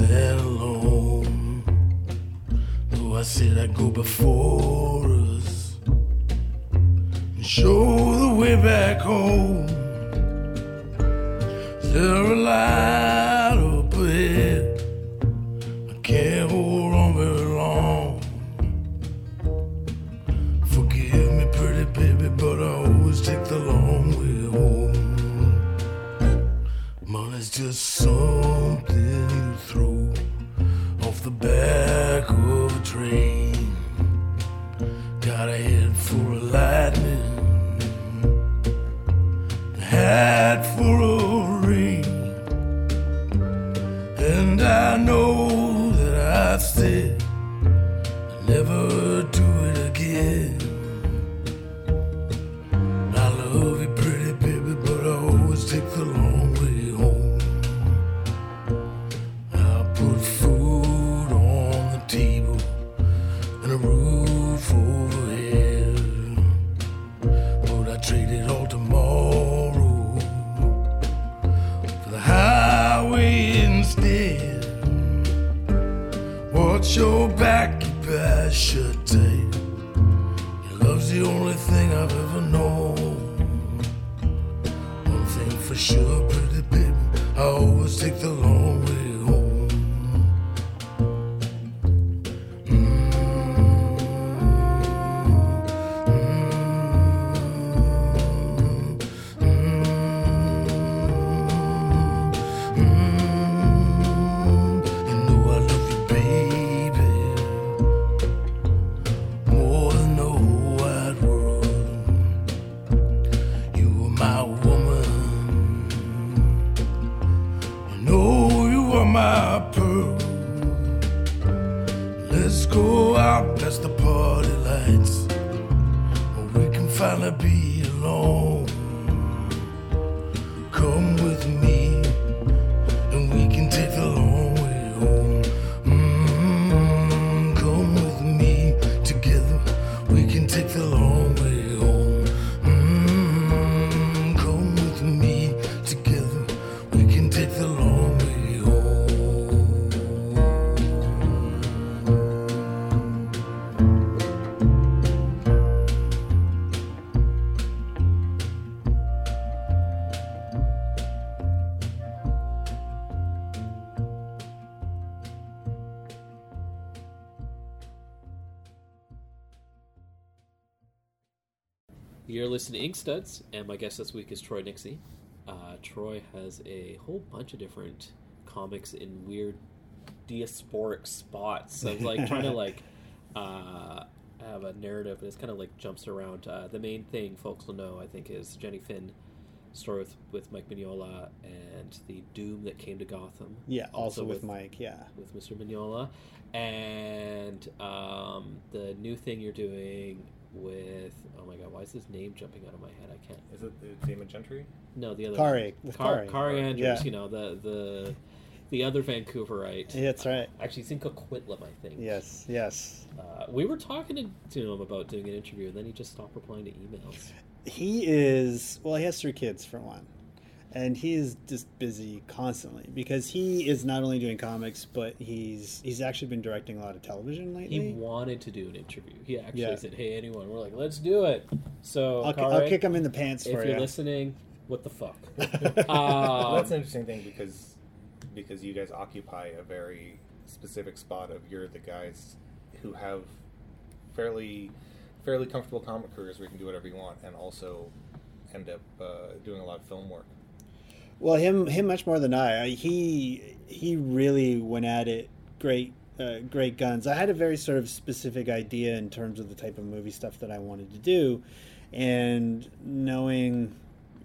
alone. Though I said I'd go before us and show the way back home. There a light You're listening to Inkstuds, and my guest this week is Troy Nixey. Uh, Troy has a whole bunch of different comics in weird diasporic spots. So I was like trying to like uh, have a narrative, and it's kind of like jumps around. Uh, the main thing folks will know, I think, is Jenny Finn story with, with Mike Mignola and the Doom that came to Gotham. Yeah, also, with, Mike. Yeah, with Mr. Mignola, and um, the new thing you're doing with oh my god, why is his name jumping out of my head? I can't. Is it the Damon Gentry? No, the other Kaare, with Car- Kaare. Kaare Andrews. Yeah. You know the the the other Vancouverite. Yeah, that's right. Actually, Zinka Quitlam, I think. Yes, yes. Uh, we were talking to, to him about doing an interview, and then he just stopped replying to emails. He is well. He has three kids for one, and he is just busy constantly because he is not only doing comics, but he's he's actually been directing a lot of television lately. He wanted to do an interview. He actually Yeah. said, "Hey, anyone?" We're like, "Let's do it." So, I'll, ki- Kaare, I'll kick him in the pants if for you're you. listening, what the fuck? well, um, that's an interesting thing because because you guys occupy a very specific spot of you're the guys who have fairly fairly comfortable comic careers where you can do whatever you want and also end up uh, doing a lot of film work. Well, him him much more than I. He he really went at it great uh, great guns. I had a very sort of specific idea in terms of the type of movie stuff that I wanted to do, and knowing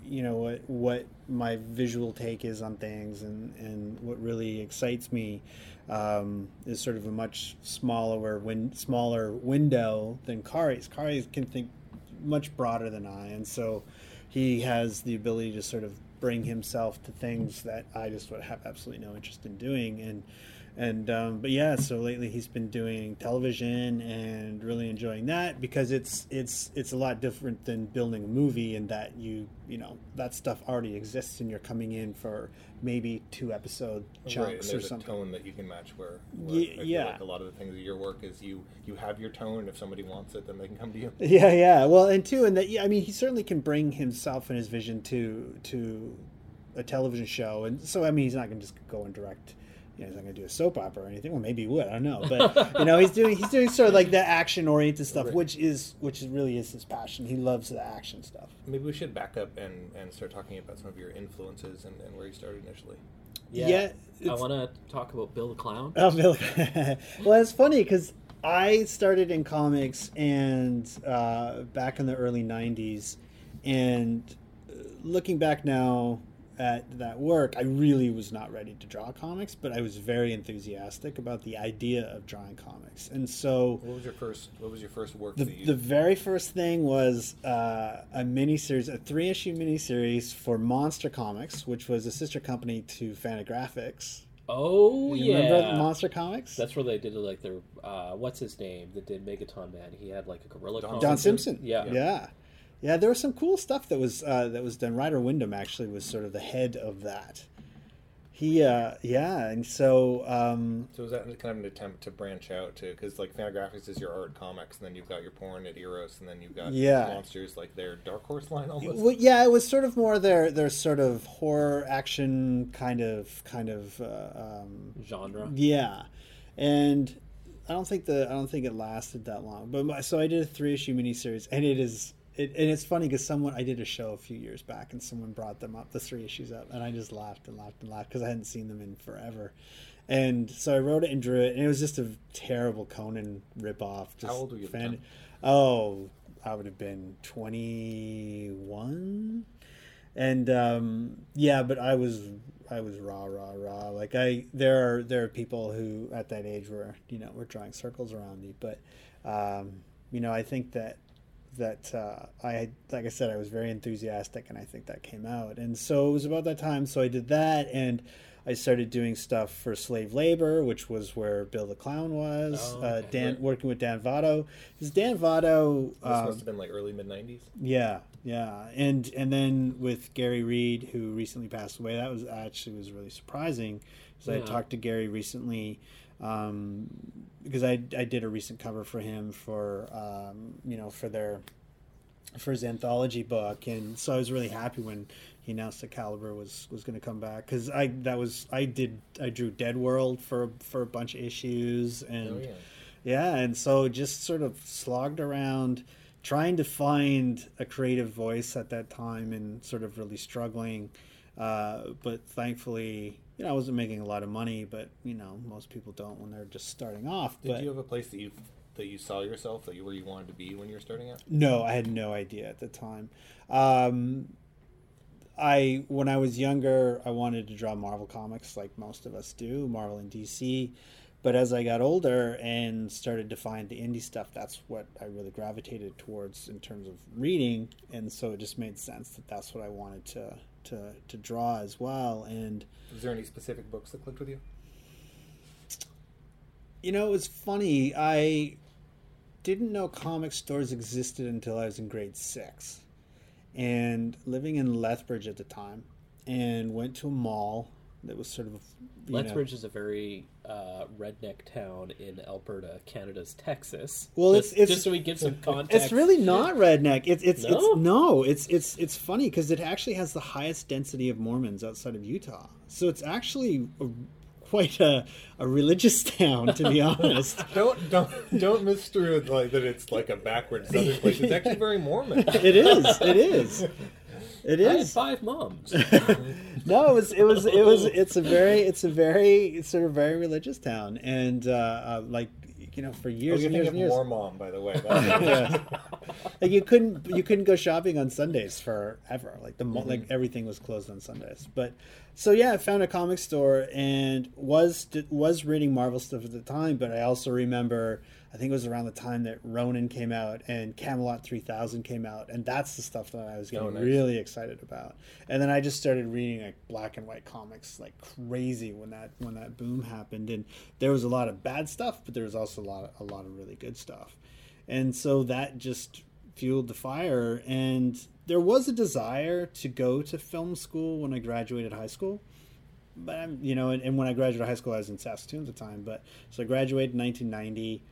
you know what what my visual take is on things and and what really excites me um, is sort of a much smaller win- smaller window than Kaare's. Kaare can think much broader than I, and so he has the ability to sort of bring himself to things that I just would have absolutely no interest in doing. And and um, but yeah, so lately he's been doing television and really enjoying that because it's it's it's a lot different than building a movie in that you you know that stuff already exists and you're coming in for maybe two episode right, chunks or there's a something. tone that you can match. Where, where Ye- feel yeah. like a lot of the things of your work is you you have your tone. If somebody wants it, then they can come to you. Yeah, yeah. Well, and two, and that yeah, I mean, he certainly can bring himself and his vision to to a television show, and so I mean, he's not going to just go and direct. You know, he's not going to do a soap opera or anything. Well, maybe he would. I don't know, but you know, he's doing he's doing sort of like the action oriented stuff, Right. which is which is really is his passion. He loves the action stuff. Maybe we should back up and, and start talking about some of your influences and, and where you started initially. Yeah, yeah I want to talk about Bill the Clown. Oh, Bill. well, it's funny because I started in comics and uh, back in the early '90s, and uh, looking back now at that work, I really was not ready to draw comics, but I was very enthusiastic about the idea of drawing comics, and so. What was your first What was your first work The, that you? the very first thing was uh, a miniseries, a three issue miniseries for Monster Comics, which was a sister company to Fantagraphics. Oh You yeah, remember Monster Comics? That's where they did like their uh, what's his name that did Megaton Man. He had like a gorilla. Don comic. Don Simpson. Yeah. yeah, yeah. Yeah, there was some cool stuff that was uh, that was done. Ryder Wyndham actually was sort of the head of that. He, uh, yeah, and so um, so was that kind of an attempt to branch out to because like Fantagraphics is your art comics, and then you've got your porn at Eros, and then you've got Yeah. monsters like their Dark Horse line almost. well, yeah, it was sort of more their their sort of horror action kind of kind of uh, um, Genre. Yeah, and I don't think the I don't think it lasted that long. But my, so I did a three issue miniseries, and it is it, and it's funny because someone I did a show a few years back, and someone brought them up the three issues up, and I just laughed and laughed and laughed because I hadn't seen them in forever. And so I wrote it and drew it, and it was just a terrible Conan ripoff. Just How old were you time? Oh, I would have been twenty one and um, yeah, but I was I was raw, raw, raw. Like I, there are there are people who at that age were you know were drawing circles around me, but um, you know I think that that uh, I like I said I was very enthusiastic, and I think that came out, and so it was about that time. So I did that, and I started doing stuff for slave labor, which was where Bill the Clown was. Oh, uh. Dan Right. working with Dan Vado. Because Dan Vado this um, must have been like early mid '90s. yeah, yeah, and and then with Gary Reed, who recently passed away, that was actually was really surprising because I Yeah. talked to Gary recently um, because I I did a recent cover for him for um, you know for their for his anthology book, and so I was really happy when he announced that Caliber was was going to come back because I that was I did I drew Dead World for for a bunch of issues and. Oh yeah. Yeah, and so just sort of slogged around trying to find a creative voice at that time and sort of really struggling. Uh, but thankfully, you know, I wasn't making a lot of money, but you know, most people don't when they're just starting off. Did but you have a place that you that you saw yourself that you where you wanted to be when you were starting out? no, I had no idea at the time. Um, I when I was younger, I wanted to draw Marvel comics like most of us do, Marvel and DC. But as I got older and started to find the indie stuff, that's what I really gravitated towards in terms of reading, and so it just made sense that that's what I wanted to to to draw as well. And Was there any specific books that clicked with you? you know, it was funny. I didn't know comic stores existed until I was in grade six, and living in Lethbridge at the time, and went to a mall that was sort of you know- Lethbridge is a very uh, redneck town in Alberta, Canada's Texas. Well, just, it's- it's- just so we give some context. It's really not redneck. It's it's No? it's no. It's it's it's funny because it actually has the highest density of Mormons outside of Utah. So it's actually a, quite a a religious town, to be honest. Don't don't don't misconstrue like that. It's like a backward southern place. It's actually very Mormon. it is. It is. It I had five moms. no, it was it was it was it's a very it's a very it's sort of very religious town, and uh, uh, like you know for Oh, years you're and years and of years. War Mom, by the way. Yeah. like you couldn't you couldn't go shopping on Sundays forever. Like the mo Mm-hmm. like everything was closed on Sundays. But so yeah, I found a comic store and was was reading Marvel stuff at the time, but I also remember I think it was around the time that Ronin came out and Camelot 3000 came out, and that's the stuff that I was getting Oh, nice. really excited about. And then I just started reading like black and white comics like crazy when that when that boom happened, and there was a lot of bad stuff, but there was also a lot of, a lot of really good stuff, and so that just fueled the fire and there was a desire to go to film school when I graduated high school but I'm, you know, and, and when I graduated high school, I was in Saskatoon at the time. But so I graduated in 1990.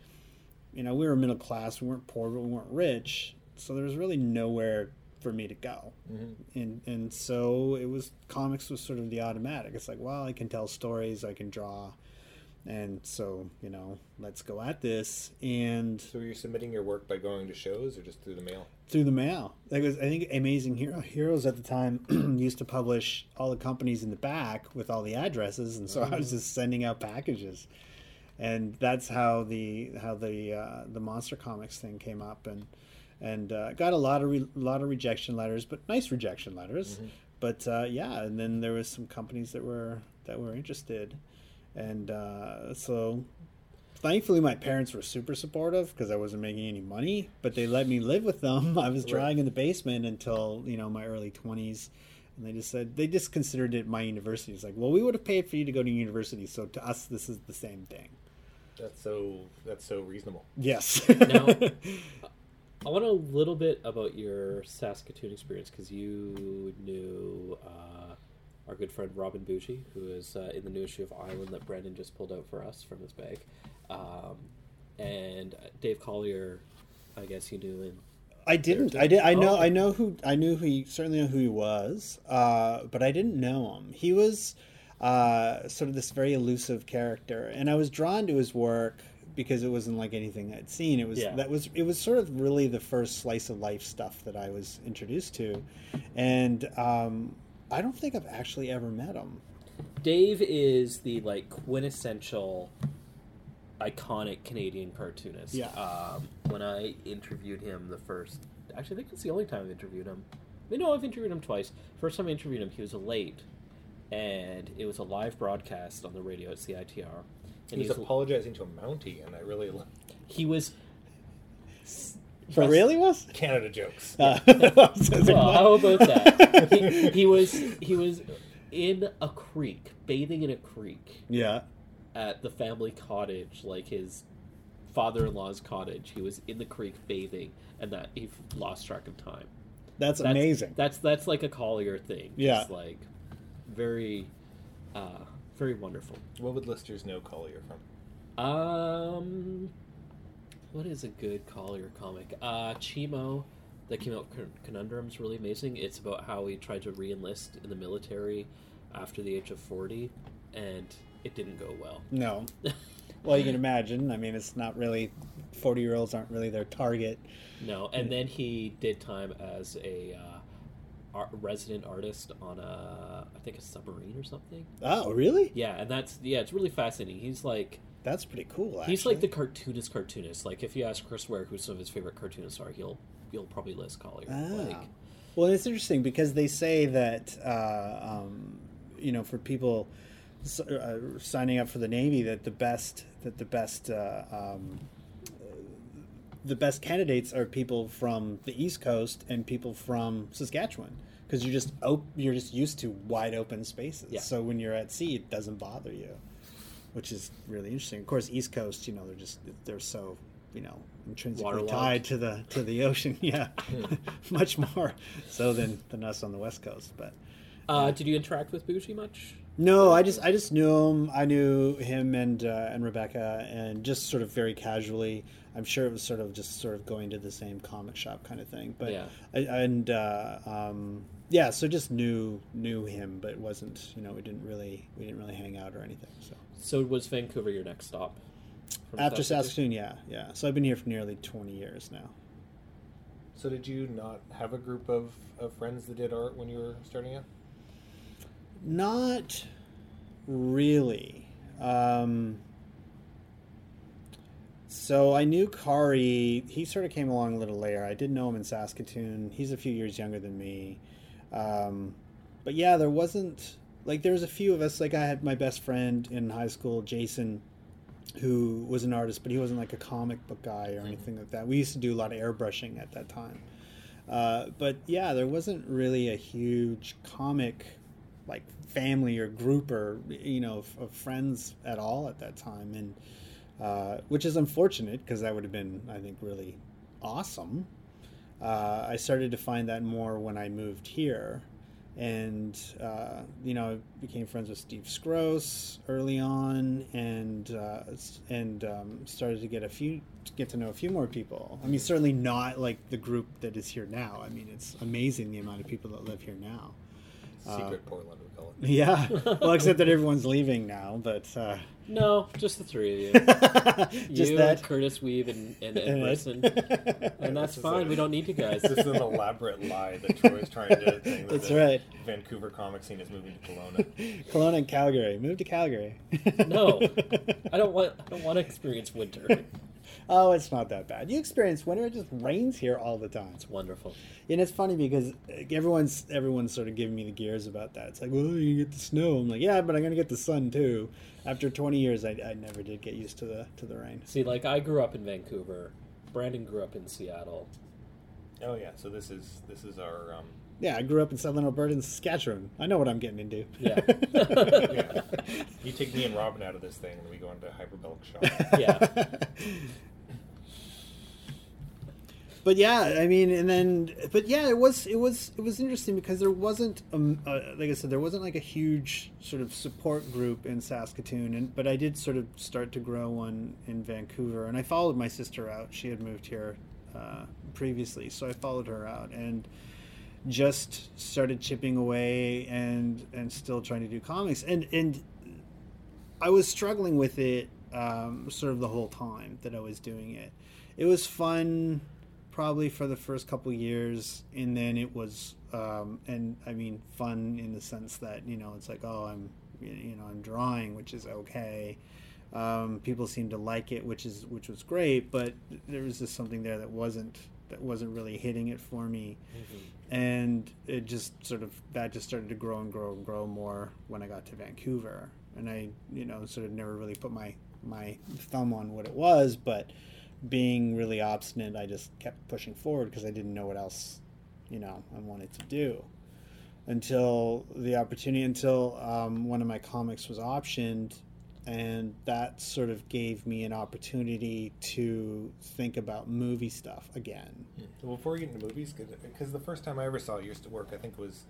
You know, we were middle class. We weren't poor, but we weren't rich. So there was really nowhere for me to go. Mm-hmm. And and so it was comics was sort of the automatic. It's like, well, I can tell stories, I can draw, and so you know, let's go at this. And So were you submitting your work by going to shows or just through the mail? through the mail. Like was, I think Amazing Hero Heroes at the time used to publish all the companies in the back with all the addresses, and so I was mm-hmm. just sending out packages, and that's how the how the uh, the Monster Comics thing came up, and and uh, got a lot of re- lot of rejection letters, but nice rejection letters. But uh, yeah, and then there was some companies that were that were interested, and uh, so thankfully my parents were super supportive because I wasn't making any money, but they let me live with them. I was Right. drawing in the basement until you know my early twenties, and they just said they just considered it my university. It's like, well, we would have paid for you to go to university, so to us this is the same thing. That's so that's so reasonable. Yes. Now- I want a little bit about your Saskatoon experience because you knew uh, our good friend Robin Bougie, who is uh, in the new issue of Island that Brandon just pulled out for us from his bag, um, and Dave Collier. I guess you knew him. I didn't. I did. I know. Oh. I know who. I knew who. He, certainly know who he was. Uh, but I didn't know him. He was uh, sort of this very elusive character, and I was drawn to his work because it wasn't like anything I'd seen. It was Yeah. that was it was sort of really the first slice of life stuff that I was introduced to, and um, I don't think I've actually ever met him. Dave is the like quintessential iconic Canadian cartoonist. Yeah. Um, when I interviewed him the first, actually, I think it's the only time I've interviewed him. I know I've interviewed him twice. First time I interviewed him, he was late, and it was a live broadcast on the radio at CITR. And He was apologizing to a Mountie, and I really lo- he was For really was. Canada jokes. Uh, I well, how about that? he, he was he was in a creek, bathing in a creek yeah. at the family cottage, like his father-in-law's cottage. He was in the creek bathing, and that he lost track of time. That's, That's, amazing. That's that's like a Collier thing. Yeah. Just like very, uh, very wonderful. What would listeners know Collier from? Um, what is a good Collier comic? Uh, Chimo, that came out. Con- Conundrum's really amazing. It's about how he tried to re-enlist in the military after the age of forty, and it didn't go well. No. Well, you can imagine. I mean, it's not really. Forty-year-olds aren't really their target. No, and then he did time as a uh, art, resident artist on a, I think a submarine or something. Oh, really? Yeah, and that's yeah, it's really fascinating. He's like That's pretty cool. Actually. he's like the cartoonist cartoonist. Like if you ask Chris Ware who some of his favorite cartoonists are, he'll he'll probably list Collier. Ah. Like Well, it's interesting because they say that uh, um, you know for people s- uh, signing up for the Navy that the best that the best uh, um, the best candidates are people from the East Coast and people from Saskatchewan because you're just op- you're just used to wide open spaces. Yeah. So when you're at sea, it doesn't bother you, which is really interesting. Of course, East Coast, you know, they're just they're so you know intrinsically Waterlogged. tied to the to the ocean. Yeah, much more so than than us on the West Coast. But uh, did you interact with Bougie much? no, I just I just knew him. I knew him and uh, and Rebecca, and just sort of very casually. I'm sure it was sort of just sort of going to the same comic shop kind of thing. But Yeah. I, and uh, um, yeah, so just knew knew him, but it wasn't you know we didn't really we didn't really hang out or anything. So So was Vancouver your next stop? after Saskatoon, yeah, yeah. So I've been here for nearly 20 years now. So did you not have a group of, of friends that did art when you were starting out? Not really. Um, so I knew Kaare. He sort of came along a little later. I did know him in Saskatoon. He's a few years younger than me. Um, but yeah, there wasn't like there was a few of us. Like I had my best friend in high school, Jason, who was an artist, but he wasn't like a comic book guy or anything like that. We used to do a lot of airbrushing at that time. Uh, but yeah, there wasn't really a huge comic like family or group or you know of, of friends at all at that time, and uh, which is unfortunate because that would have been I think really awesome. Uh, I started to find that more when I moved here, and uh, you know I became friends with Steve Skroce early on, and uh, and um, started to get a few get to know a few more people. I mean, certainly not like the group that is here now. I mean, it's amazing the amount of people that live here now. Secret Portland, we call it. Yeah, well, except that everyone's leaving now, but uh, No, just the three of you. just you, that. Curtis Weave, and, and Ed And Brisson. And that's fine. a- We don't need you guys. This is an elaborate lie that Troy's trying to think that That's the right. Vancouver comic scene is moving to Kelowna. Kelowna and Calgary. Move to Calgary. No, I don't want. I don't want to experience winter. Oh, it's not that bad. You experience winter; it just rains here all the time. It's wonderful. And it's funny because everyone's everyone's sort of giving me the gears about that. It's like, well, you get the snow. I'm like, yeah, but I'm gonna get the sun too. After 20 years, I, I never did get used to the to the rain. See, like I grew up in Vancouver. Brandon grew up in Seattle. oh yeah, so this is this is our um, Yeah, I grew up in southern Alberta and Saskatchewan. I know what I'm getting into. Yeah. yeah. You take me and Robin out of this thing, and we go into hyperbolic shock. Yeah. But yeah, I mean, and then, but yeah, it was it was it was interesting because there wasn't, um, uh, like I said, there wasn't like a huge sort of support group in Saskatoon, and but I did sort of start to grow one in Vancouver, and I followed my sister out. She had moved here uh, previously, so I followed her out and just started chipping away and and still trying to do comics, and and I was struggling with it um, sort of the whole time that I was doing it. It was fun, probably for the first couple years, and then it was, um, and I mean, fun in the sense that you know it's like, oh, I'm, you know, I'm drawing, which is okay. Um, people seem to like it, which is which was great, but there was just something there that wasn't that wasn't really hitting it for me. And it just sort of that just started to grow and grow and grow more when I got to Vancouver, and I you know sort of never really put my my thumb on what it was, but being really obstinate, I just kept pushing forward because I didn't know what else you know I wanted to do. Until the opportunity until um, one of my comics was optioned and that sort of gave me an opportunity to think about movie stuff again. Well, before we get into movies, because the first time I ever saw it used to work, I think was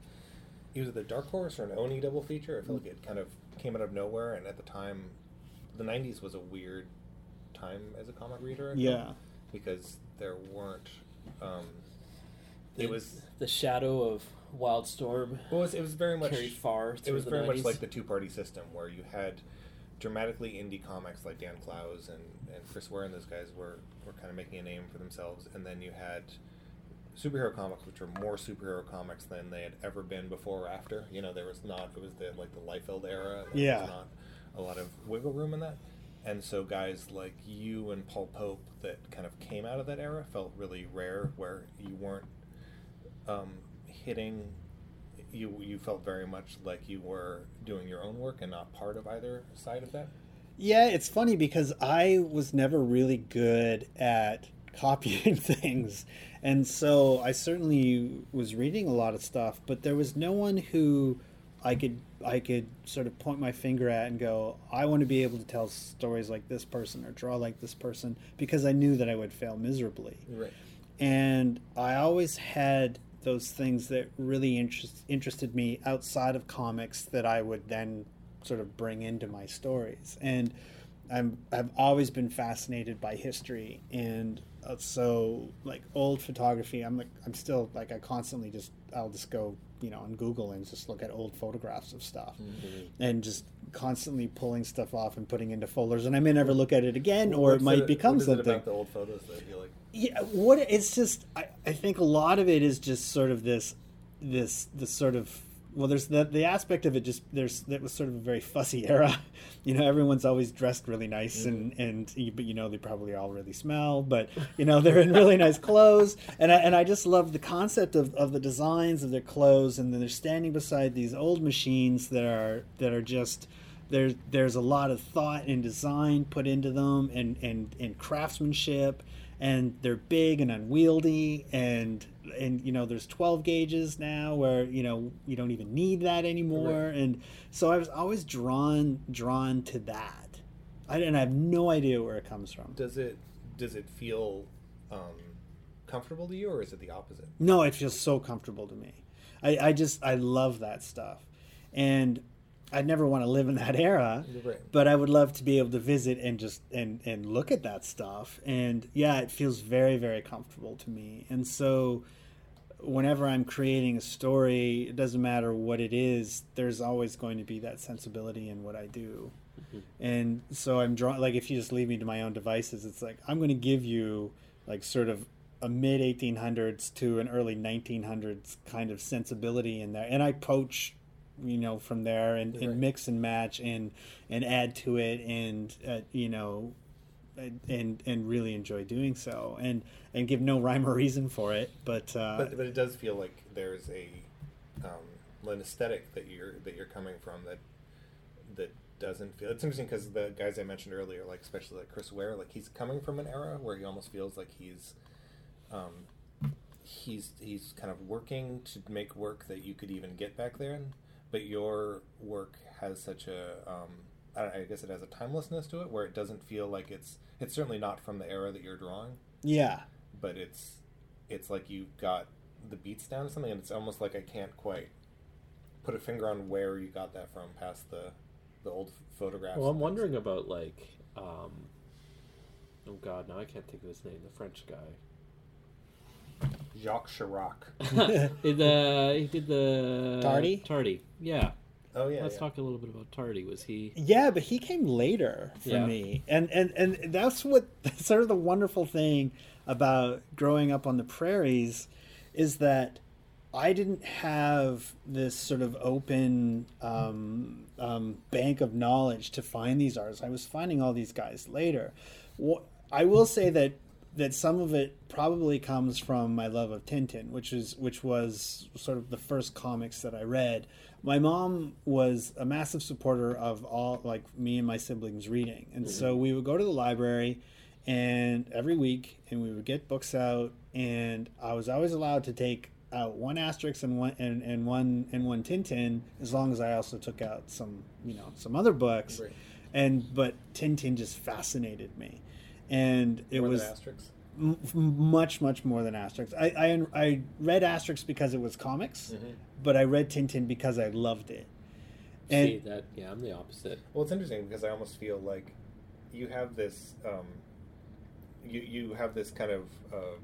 either the Dark Horse or an Oni double feature. I feel like it kind of came out of nowhere, and at the time, the '90s was a weird time as a comic reader. I felt, Yeah. because there weren't. Um, The, it was the shadow of Wildstorm well, it was, it was very much carried far. it was the very 90s. much like the two party system where you had dramatically indie comics like Dan Clowes and, and Chris Ware and those guys were, were kind of making a name for themselves and then you had superhero comics which were more superhero comics than they had ever been before or after you know there was not it was the like the Liefeld era there Yeah. was not a lot of wiggle room in that and so guys like you and Paul Pope that kind of came out of that era felt really rare where you weren't um, hitting you you felt very much like you were doing your own work and not part of either side of that Yeah, it's funny because I was never really good at copying things. And so I certainly was reading a lot of stuff, but there was no one who I could I could sort of point my finger at and go, I want to be able to tell stories like this person or draw like this person because I knew that I would fail miserably. right and I always had those things that really interest, interested me outside of comics that I would then sort of bring into my stories. And I'm I've always been fascinated by history, and uh, so like old photography. I'm like I'm still like I constantly just I'll just go you know on Google and just look at old photographs of stuff, mm-hmm. and just constantly pulling stuff off and putting into folders. And I may never look at it again, or it might become what is something. it about the old photos that you like? Yeah what it's just I, I think a lot of it is just sort of this this this sort of well, there's the the aspect of it. Just there's that was sort of a very fussy era. You know, everyone's always dressed really nice, and mm-hmm. and you- but you know they probably all really smell, but you know they're in really nice clothes, and I, and I just love the concept of, of the designs of their clothes, and then they're standing beside these old machines that are that are just there's there's a lot of thought and design put into them, and and and craftsmanship, and they're big and unwieldy, and and you know there's 12 gauges now where you know you don't even need that anymore, Right. and so I was always drawn drawn to that. I and I have no idea where it comes from. Does it does it feel um, comfortable to you, or is it the opposite? No, it feels so comfortable to me. I, I just I love that stuff, and I'd never want to live in that era. Right. But I would love to be able to visit and just and and look at that stuff. And yeah, it feels very very comfortable to me. And so whenever I'm creating a story, it doesn't matter what it is. There's always going to be that sensibility in what I do. Mm-hmm. And so I'm drawn like if you just leave me to my own devices, it's like I'm going to give you like sort of a mid 1800s to an early 1900s kind of sensibility in there, and I poach, you know, from there and, and Right. mix and match and and add to it, and uh, you know, and and really enjoy doing so, and and give no rhyme or reason for it, but uh, But, but it does feel like there's a um, an aesthetic that you're that you're coming from that that doesn't feel. It's interesting because the guys I mentioned earlier, like especially like Chris Ware, like he's coming from an era where he almost feels like he's um, he's he's kind of working to make work that you could even get back then. But your work has such a um, I, I guess it has a timelessness to it where it doesn't feel like it's it's certainly not from the era that you're drawing yeah, but it's it's like you've got the beats down to something and it's almost like I can't quite put a finger on where you got that from past the the old photographs. Well, I'm wondering about like, um, oh god, now I can't think of his name. The French guy. Jacques Chirac. he, the, he did the Tardi? Tardi, yeah. Oh yeah, Let's yeah. talk a little bit about Tardi. Was he? Yeah, but he came later for Yeah. me, and and and that's what sort of the wonderful thing about growing up on the prairies is that I didn't have this sort of open um, um, bank of knowledge to find these artists. I was finding all these guys later. Wha- I will say that that some of it probably comes from my love of Tintin, which is which was sort of the first comics that I read. My mom was a massive supporter of all like me and my siblings reading, and so mm-hmm. we would go to the library and every week and we would get books out and I was always allowed to take out one Asterix and one and, and one and one Tintin as long as I also took out some you know some other books Right. and but Tintin just fascinated me and it More than was Asterix. m- much much more than Asterix. I, I I read Asterix because it was comics, Mm-hmm. but I read Tintin because I loved it. And See that? Yeah, I'm the opposite. Well, it's interesting because I almost feel like you have this um, you you have this kind of uh,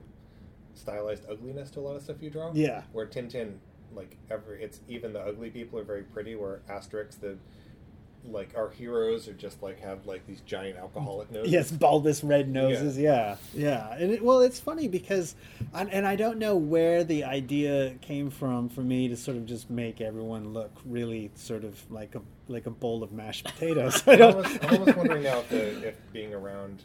stylized ugliness to a lot of stuff you draw. Yeah. Where Tintin, like every, it's even the ugly people are very pretty. Where Asterix, the like our heroes are just like have like these giant alcoholic noses. yes, bulbous red noses. Yeah, yeah. And it, well, it's funny because, and and I don't know where the idea came from for me to sort of just make everyone look really sort of like a like a bowl of mashed potatoes. I I'm almost, I'm almost wondering now if, the, if being around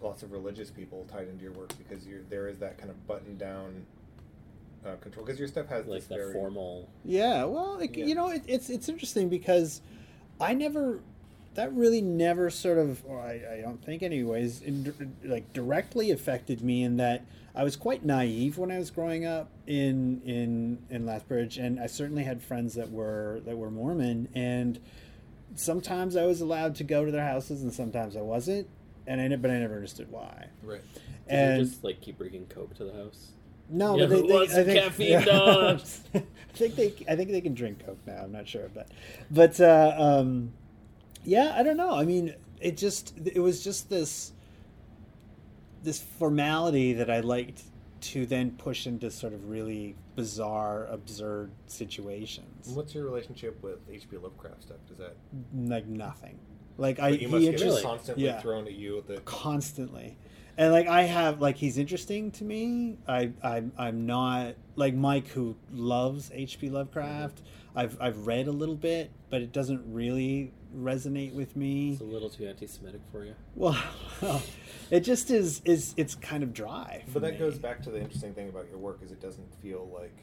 lots of religious people tied into your work because you're, there is that kind of button down uh, control because your stuff has Like this that very formal. Yeah, well, it, Yeah. you know, it, it's it's interesting because I never, that really never sort of, or I, I don't think, anyways, in, like directly affected me in that I was quite naive when I was growing up in in in Lethbridge, and I certainly had friends that were that were Mormon, and sometimes I was allowed to go to their houses, and sometimes I wasn't, and I but I never understood why. right. Did And you just like keep bringing coke to the house? No, Yeah, but they, who they, wants I think, caffeine, dogs? I think they, I think they can drink Coke now. I'm not sure, but, but, uh, um, yeah, I don't know. I mean, it just, it was just this, this formality that I liked to then push into sort of really bizarre, absurd situations. What's your relationship with H.P. Lovecraft stuff? Does that Like nothing. Like I, but you must he get interest- constantly yeah. thrown at you the constantly and like i have like he's interesting to me i i'm, I'm not like mike who loves hp lovecraft mm-hmm. I've I've read a little bit, but it doesn't really resonate with me. It's a little too anti-Semitic for you. Well, it just is is it's kind of dry. for But that me. goes back to the interesting thing about your work is it doesn't feel like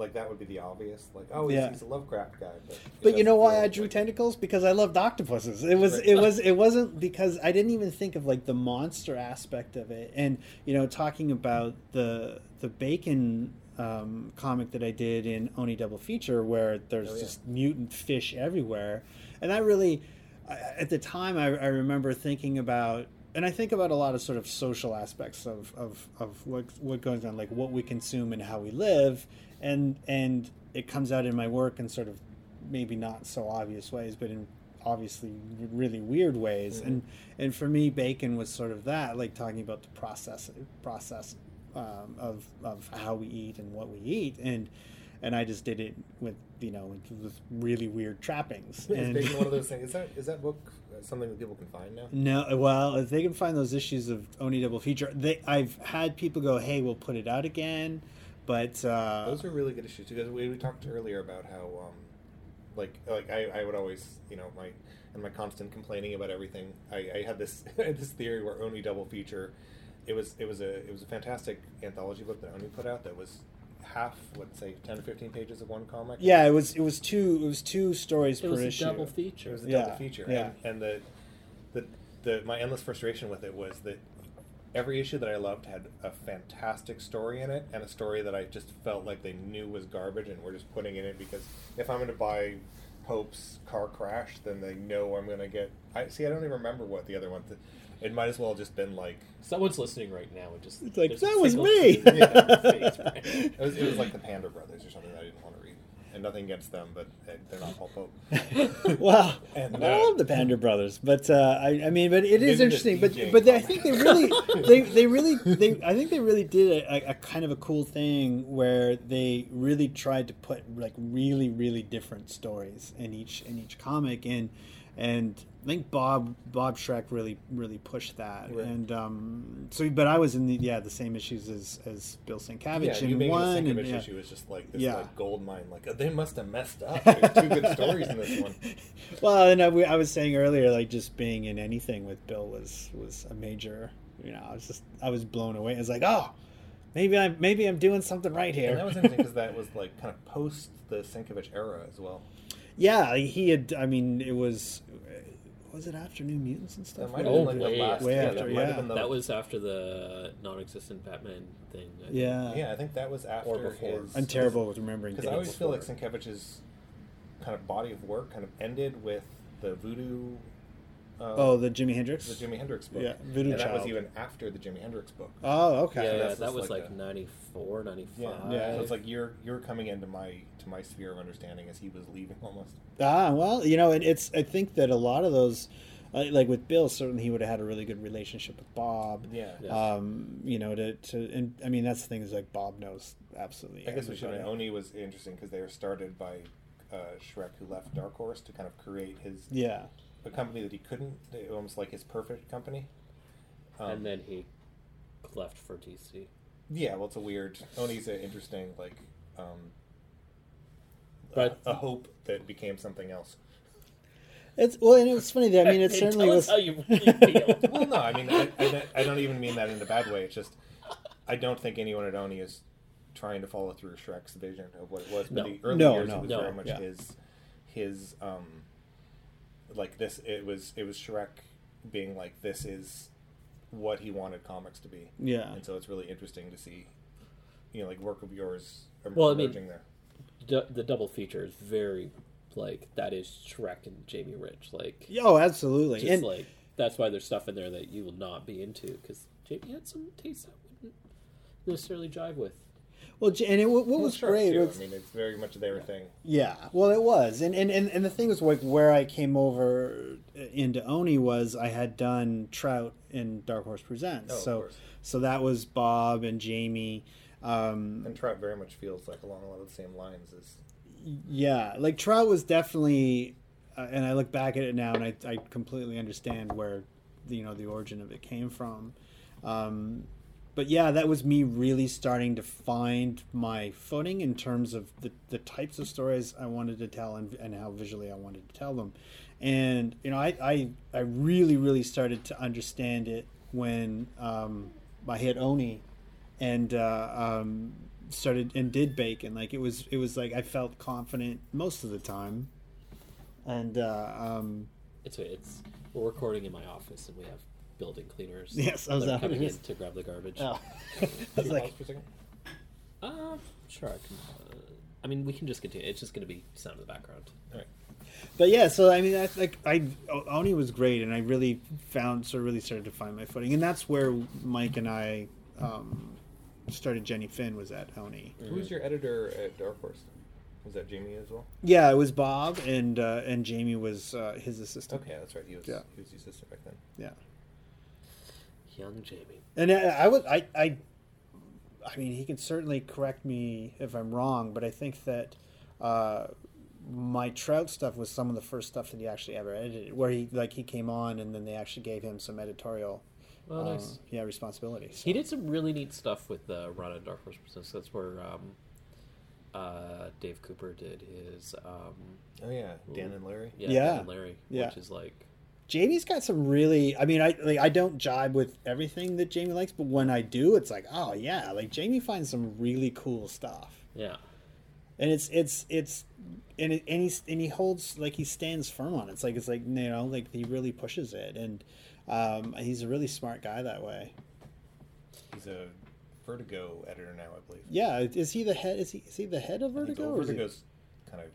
like that would be the obvious like oh he's, Yeah. he's a Lovecraft guy. But, But you know why I drew like- tentacles? Because I loved octopuses. It was Right. it was it wasn't because I didn't even think of like the monster aspect of it. And you know, talking about the the bacon um, comic that I did in Oni Double Feature, where there's Oh, yeah. just mutant fish everywhere, and I really, at the time, I, I remember thinking about. And I think about a lot of sort of social aspects of, of, of what what goes on, like what we consume and how we live, and and it comes out in my work in sort of maybe not so obvious ways, but in obviously really weird ways. Mhm. And and for me, bacon was sort of that, like talking about the process process um, of of how we eat and what we eat, and and I just did it with you know with, with really weird trappings. Is and Bacon one of those things? Is that is that book something that people can find now? No, well, if they can find those issues of Oni Double Feature, they I've had people go, "Hey, we'll put it out again," but uh, Those are really good issues because we, we talked earlier about how, um, like, like I, I would always, you know, my and my constant complaining about everything. I, I had this this theory where Oni double feature. It was it was a it was a fantastic anthology book that Oni put out that was half, let's say, ten to fifteen pages of one comic. yeah, it was it was two it was two stories It per was a issue. double It was a Yeah, double feature, yeah. and, and the, the the my endless frustration with it was that every issue that I loved had a fantastic story in it, and a story that I just felt like they knew was garbage, and were just putting in it because if I'm going to buy Hope's car crash, then they know I'm going to get. I see. I don't even remember what the other one. Th- it might as well have just been like Someone's listening right now and just It's like, there's "That was me!" tweet in their face, right? it was, it was like the Pander Brothers or something that I didn't want to read, and nothing against them, but uh, they're not Paul Pope. wow, And, I uh, love the Pander Brothers, but uh, I, I mean, but it is interesting. But but they, I think they really, they, they really, they I think they really did a, a kind of a cool thing where they really tried to put like really really different stories in each in each comic, and and I think Bob Bob Schreck really really pushed that, Right. and um, so but I was in the yeah the same issues as as Bill Sienkiewicz Yeah, you in making one, the and Sienkiewicz yeah. issue is just like this Yeah. like gold mine. Like oh, they must have messed up. There's two good stories in this one. Well, and I, I was saying earlier, like just being in anything with Bill was was a major. You know, I was just I was blown away. I was like, oh, maybe I'm maybe I'm doing something right here. And that was interesting because that was like kind of post the Sienkiewicz era as well. Yeah, he had. I mean, it was. Was it after New Mutants and stuff? That stuff? might have Oh, been like oh, way the last. way yeah, after, that yeah. the, That was after the non-existent Batman thing. I think. Yeah. yeah. I think that was after before. his. I'm terrible with remembering. because I dates. always feel like Sienkiewicz's kind of body of work kind of ended with the Voodoo. Uh, Oh, the Jimi Hendrix. the Jimi Hendrix book. Yeah, Voodoo and that was even after the Jimi Hendrix book. Oh, okay. Yeah, So yeah, that was like like, a- 94, 95. Yeah, Yeah. So it's like you're you're coming into my to my sphere of understanding as he was leaving almost. Ah, well, you know, and it's. I think that a lot of those, uh, like with Bill, certainly he would have had a really good relationship with Bob. Yeah. Yeah. Um, you know, to, to and I mean that's the thing is like Bob knows absolutely. I guess we should. Oni was interesting because they were started by uh, Schreck, who left Dark Horse to kind of create his Yeah. A company that he couldn't, almost like his perfect company. Um, and then he left for DC. yeah, well, it's a weird. Oni's an interesting like, um, But- a, a hope that became something else. It's well, and it's funny that I mean it certainly tell was. us how you really feel. well, no, I mean, I, I, don't- I don't even mean that in a bad way. It's just I don't think anyone at Oni is trying to follow through Schreck's vision of what it was. But No. the early No, years, no. it was No. very much Yeah. his his um like this. It was it was Schreck being like this is what he wanted comics to be. Yeah. and so it's really interesting to see, you know, like work of yours em- Well, I mean- there. Du- the double feature is very like that is Schreck and Jamie Rich. Like Oh, absolutely. just And like that's why there's stuff in there that you will not be into because Jamie had some tastes that wouldn't necessarily jive with. Well, and it, what Well, was Schreck, great too. was I mean, it's very much their thing. Yeah, well, it was, and and and, and the thing was like where I came over into Oni was I had done Trout in Dark Horse Presents, Oh, so so that was Bob and Jamie. Um, And Trout very much feels like along a lot of the same lines as yeah, like Trout was definitely, uh, and I look back at it now and I I completely understand where, you know, the origin of it came from. Um, but yeah, that was me really starting to find my footing in terms of the, the types of stories I wanted to tell and, and how visually I wanted to tell them. And you know, I I, I really really started to understand it when um, I hit Oni and uh, um, started and did bacon. Like it was it was like I felt confident most of the time, and uh, um, It's it's we're recording in my office and we have building cleaners. Yes, I was that are coming in to grab the garbage. oh. I was like, pause for a second? Uh, sure. I can. Uh, I mean, we can just continue. It's just going to be sound in the background. All right. but yeah, so I mean, I like I Oni was great, and I really found sort of really started to find my footing, and that's where Mike and I um, started. Jenny Finn was at Oni. Who was your editor at Dark Horse? Was that Jamie as well? Yeah, it was Bob, and uh, and Jamie was uh, his assistant. Okay, that's right. He was Yeah. he was the assistant back then. Yeah, Young Jamie. and I, I would I I I mean, he can certainly correct me if I'm wrong, but I think that. Uh, my trout stuff was some of the first stuff that he actually ever edited where he like he came on and then they actually gave him some editorial Oh, nice. yeah responsibility so. He did some really neat stuff with uh, Run and Dark Horse Presents. That's where um, uh, Dave Cooper did his um, Oh yeah, Dan and Larry. yeah, Yeah. Dan and Larry, Yeah. which is like Jamie's got some really. I mean, I like I don't jibe with everything that Jamie likes, but when I do, it's like, oh yeah, like Jamie finds some really cool stuff, yeah, and it's it's it's and it, and he's and he holds like he stands firm on it. It's like it's like you know like he really pushes it, and um, he's a really smart guy that way. He's a Vertigo editor now, I believe. Yeah, is he the head? Is he is he the head of I Vertigo? or he- Vertigo's kind of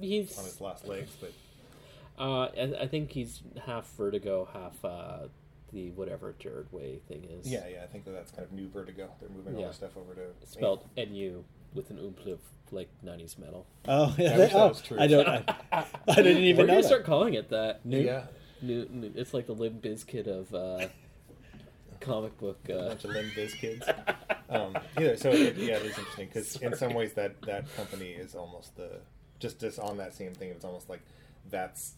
he's on his last legs, but uh, I, I think he's half Vertigo, half uh, the whatever Gerard Way thing is. yeah, yeah, I think that that's kind of new Vertigo. They're moving all Yeah. their stuff over to spelled N U with an oomph of like '90s metal. Oh, yeah. I wish that oh, was true. I don't. I, I didn't even We're know gonna that. start calling it that. Yeah, yeah. New, new, it's like the Limp Bizkit of uh, comic book. a Uh, bunch of Limb Biz kids. Um, either so, it, yeah, it is interesting because in some ways that that company is almost the just just on that same thing. It's almost like that's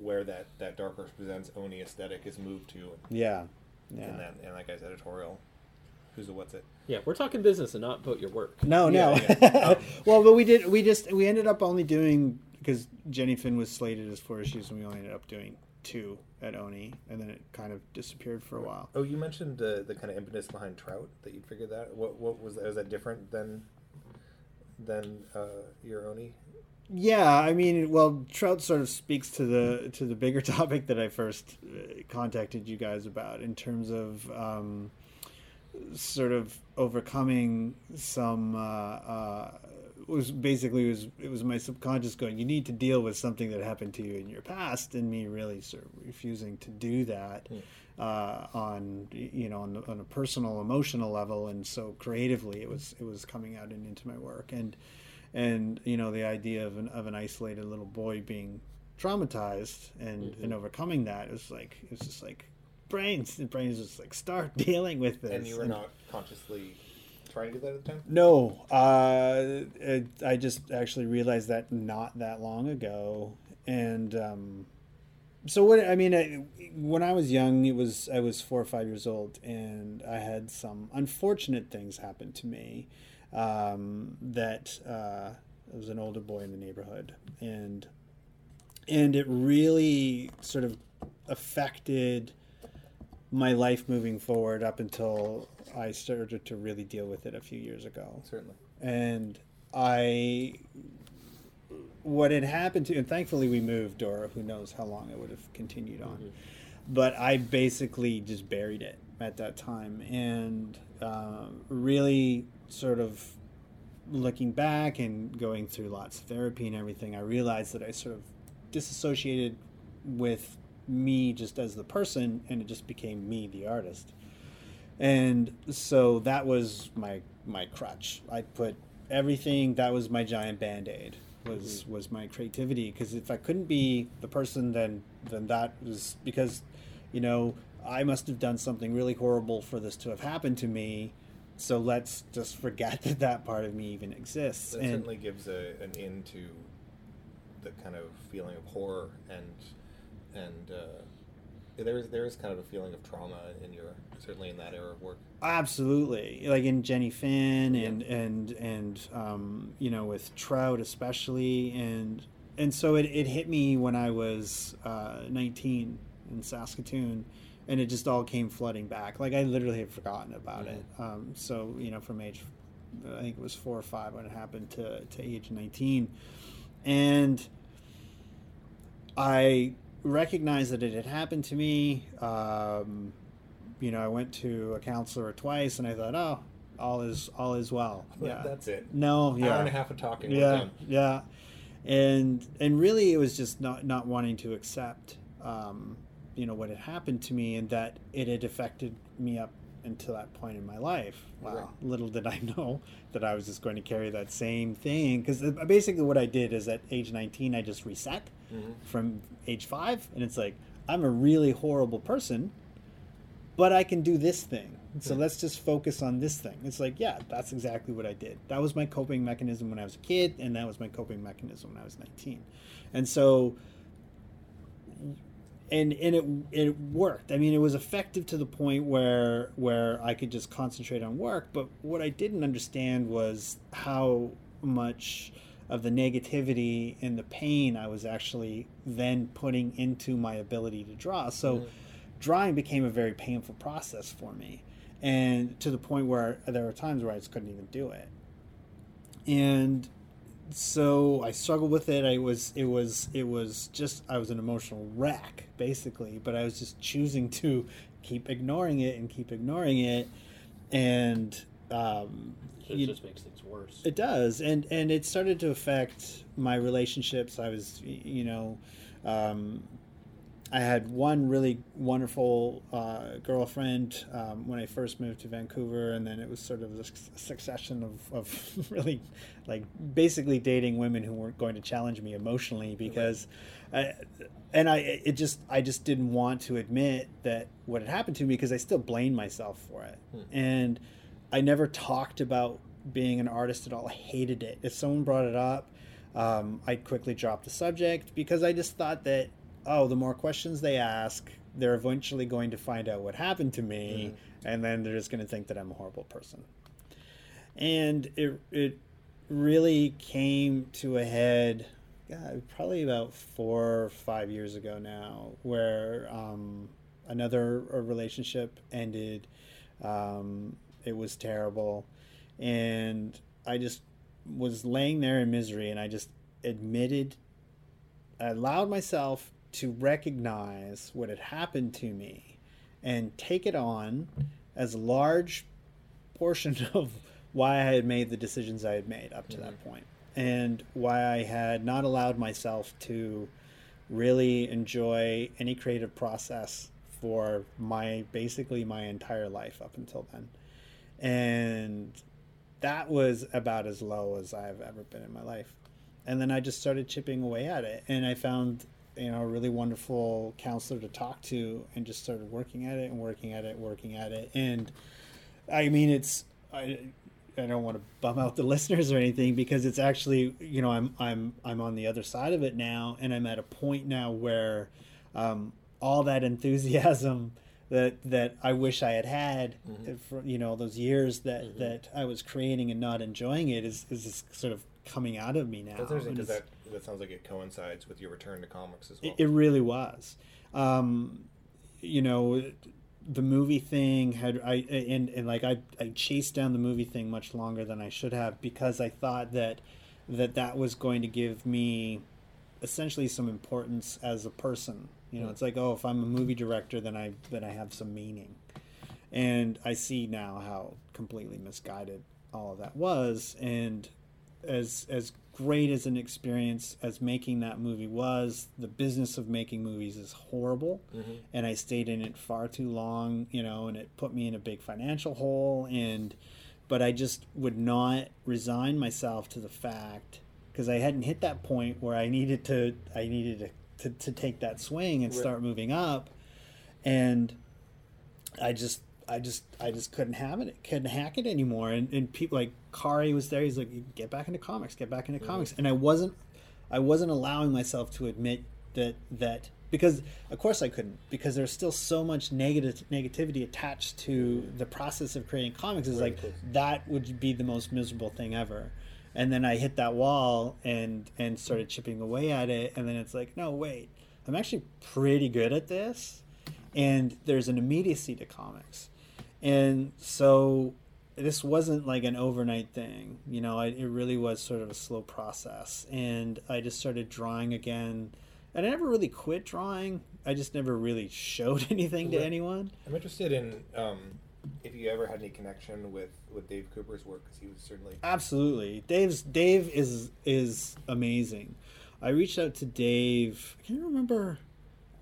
where that that Dark Horse presents Oni aesthetic is moved to, Yeah, yeah. and that and that guy's editorial. Who's the what's it? yeah, we're talking business and not about your work. No, no. Yeah, yeah. Um, well, but we did. We just we ended up only doing because Jenny Finn was slated as four issues, and we only ended up doing two at Oni, and then it kind of disappeared for a while. Oh, you mentioned uh, the kind of impetus behind Trout that you'd figured that. What what was that? Was that different than than uh, your Oni? Yeah, I mean, well, Trout sort of speaks to the to the bigger topic that I first uh, contacted you guys about in terms of um, sort of overcoming some. Uh, uh, was basically it was it was my subconscious going. You need to deal with something that happened to you in your past, and me really sort of refusing to do that uh, on you know on, the, on a personal emotional level, and so creatively it was it was coming out and into my work and and you know the idea of an of an isolated little boy being traumatized and and overcoming that is like it's just like brains the brains just like start dealing with this. And you were not consciously trying to do that at the time. no uh it, i just actually realized that not that long ago. And um so what i mean I, when i was young it was i was four or five years old and i had some unfortunate things happen to me um that uh was an older boy in the neighborhood and and it really sort of affected my life moving forward up until I started to really deal with it a few years ago. Certainly. And I, what had happened to, and thankfully we moved, or who knows how long it would have continued on. But I basically just buried it at that time, and um, really sort of looking back and going through lots of therapy and everything, I realized that I sort of disassociated with me just as the person, and it just became me, the artist. And so that was my my crutch. I put everything. That was my giant band aid. Was mm-hmm. was my creativity? Because if I couldn't be the person, then then that was because, you know, I must have done something really horrible for this to have happened to me. So let's just forget that that part of me even exists. And certainly gives a, an in to the kind of feeling of horror and and uh, there is there is kind of a feeling of trauma in your certainly in that era of work. Absolutely, like in Jenny Finn and and and um, you know with Trout especially, and and so it, it hit me when I was uh, 19 in Saskatoon, and it just all came flooding back. Like I literally had forgotten about it. Um, so you know, from age, I think it was four or five when it happened to to age 19, and I recognized that it had happened to me. Um, you know, I went to a counselor twice, and I thought, oh, all is all is well. Yeah, That's it. no, yeah, Hour and a half of talking. yeah, yeah, and and really, it was just not not wanting to accept, um, you know, what had happened to me, and that it had affected me up until that point in my life. Wow, Right. little did I know that I was just going to carry that same thing. Because basically, what I did is at age nineteen, I just reset Mhm. from age five, and it's like I'm a really horrible person, but I can do this thing. So Hmm. let's just focus on this thing. It's like, yeah, that's exactly what I did. That was my coping mechanism when I was a kid, and that was my coping mechanism when I was 19. And so, and and it it worked. I mean, it was effective to the point where where I could just concentrate on work. But what I didn't understand was how much of the negativity and the pain I was actually then putting into my ability to draw. So Mhm. drawing became a very painful process for me. And to the point where there were times where I just couldn't even do it. And so I struggled with it. I was it was it was just I was an emotional wreck basically, but I was just choosing to keep ignoring it and keep ignoring it and um It you- just makes things worse. it does, and and it started to affect my relationships. I was, you know, um, I had one really wonderful uh, girlfriend um, when I first moved to Vancouver, and then it was sort of a succession of, of really, like, basically dating women who weren't going to challenge me emotionally because, I, and I it just I just didn't want to admit that what had happened to me because I still blamed myself for it, Hmm. and I never talked about being an artist at all. I hated it. If someone brought it up, um, I'd quickly drop the subject because I just thought that, oh, the more questions they ask, they're eventually going to find out what happened to me, and then they're just going to think that I'm a horrible person. And it it really came to a head, God, probably about four or five years ago now, where um, another relationship ended. Um, it was terrible, and I just was laying there in misery, and I just admitted, I allowed myself to recognize what had happened to me, and take it on as a large portion of why I had made the decisions I had made up to that mm-hmm. point, and why I had not allowed myself to really enjoy any creative process for my basically my entire life up until then. And that was about as low as I've ever been in my life. And then I just started chipping away at it. And I found, you know, a really wonderful counselor to talk to and just started working at it and working at it, working at it. And I mean, it's, I, I don't want to bum out the listeners or anything because it's actually, you know, I'm, I'm, I'm on the other side of it now. And I'm at a point now where, um, all that enthusiasm that that I wish I had had for you know those years that that I was creating and not enjoying it is is sort of coming out of me now. That's interesting because that that sounds like it coincides with your return to comics as well. it, it really was. Um, you know, the movie thing had I and, and like I, I chased down the movie thing much longer than I should have because I thought that that that was going to give me essentially some importance as a person. You know, Hmm. it's like oh, if I'm a movie director, then I then I have some meaning, and I see now how completely misguided all of that was, and as as great as an experience as making that movie was, the business of making movies is horrible, Mhm. and I stayed in it far too long, you know, and it put me in a big financial hole, and but I just would not resign myself to the fact because I hadn't hit that point where I needed to I needed to to, to take that swing and Right. start moving up, and I just I just I just couldn't have it, couldn't hack it anymore. And and people like Kaare was there. He's like, get back into comics, get back into comics. And I wasn't I wasn't allowing myself to admit that that because of course I couldn't because there's still so much negative negativity attached to the process of creating comics. Is Right, like that would be the most miserable thing ever. And then I hit that wall and and started chipping away at it, and then it's like, no, wait, I'm actually pretty good at this, and there's an immediacy to comics, and so this wasn't like an overnight thing, you know. I, it really was sort of a slow process, and I just started drawing again, and I never really quit drawing. I just never really showed anything to anyone. I'm interested in um, if you ever had any connection with, with Dave Cooper's work because he was certainly Absolutely, Dave's Dave is is amazing. I reached out to Dave. I can't remember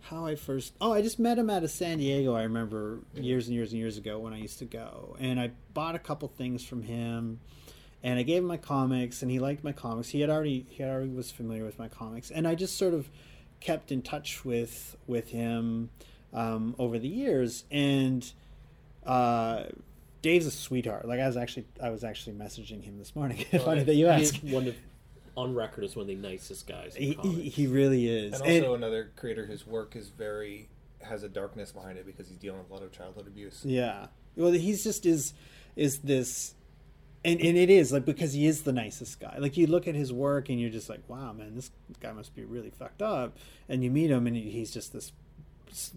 how I first. Oh, I just met him out of San Diego. I remember years and years and years ago when I used to go, and I bought a couple things from him, and I gave him my comics, and he liked my comics. He had already he had already was familiar with my comics, and I just sort of kept in touch with with him um, over the years, and uh, Dave's a sweetheart. Like I was actually I was actually messaging him this morning. Funny that you ask. one of on record as one of the nicest guys. In He, he, really is. and also another creator whose work is very has a darkness behind it because he's dealing with a lot of childhood abuse. Yeah. Well, he's just is is this, and and it is like because he is the nicest guy. Like you look at his work and you're just like, wow, man, this guy must be really fucked up. And you meet him and he's just this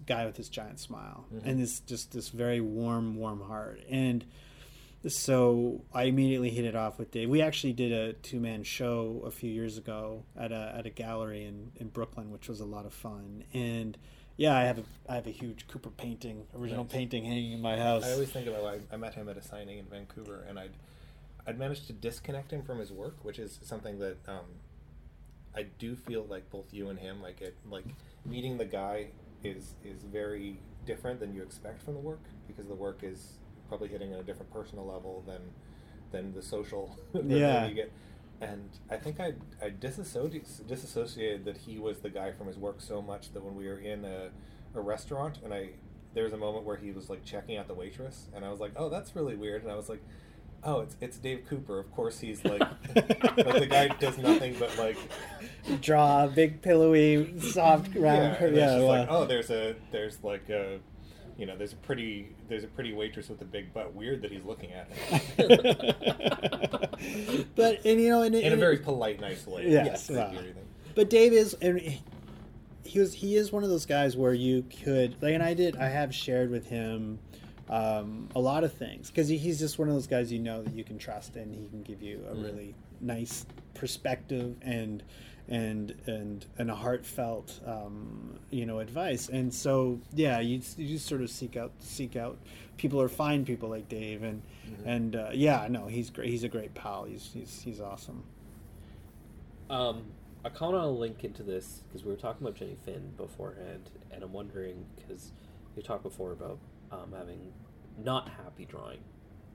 guy with this giant smile mm-hmm. and this just this very warm, warm heart. And so I immediately hit it off with Dave. We actually did a two man show a few years ago at a at a gallery in, in Brooklyn, which was a lot of fun. And yeah, I have a I have a huge Cooper painting, original Nice. painting hanging in my house. I always think about I, I met him at a signing in Vancouver, and I'd I'd managed to disconnect him from his work, which is something that um, I do feel like both you and him like it like meeting the guy is is very different than you expect from the work because the work is probably hitting on a different personal level than than the social Yeah. you get. And I think I I disassociated, disassociated that he was the guy from his work so much that when we were in a, a restaurant and I there was a moment where he was like checking out the waitress and I was like, oh, that's really weird. And I was like, oh, it's it's Dave Cooper. Of course, he's like like the guy does nothing but like Draw a big pillowy, soft yeah. round. And Yeah, it's like oh, there's a there's like a you know there's a pretty there's a pretty waitress with a big butt. Weird that he's looking at her but and you know, and, in a very polite, nice way. Yes, Not well. creepy or anything. But Dave is, and he was, he is one of those guys where you could, like, and I did, I have shared with him um, a lot of things because he's just one of those guys you know that you can trust, and he can give you a Mm. really nice perspective and and and and a heartfelt, um, you know, advice. And so, yeah, you you just sort of seek out seek out people or find people like Dave, and Mm-hmm. and uh, yeah, no, he's great. He's a great pal. He's he's he's awesome. Um, I kind of want to link into this because we were talking about Jenny Finn beforehand, and I'm wondering because you talked before about um, having not happy drawing,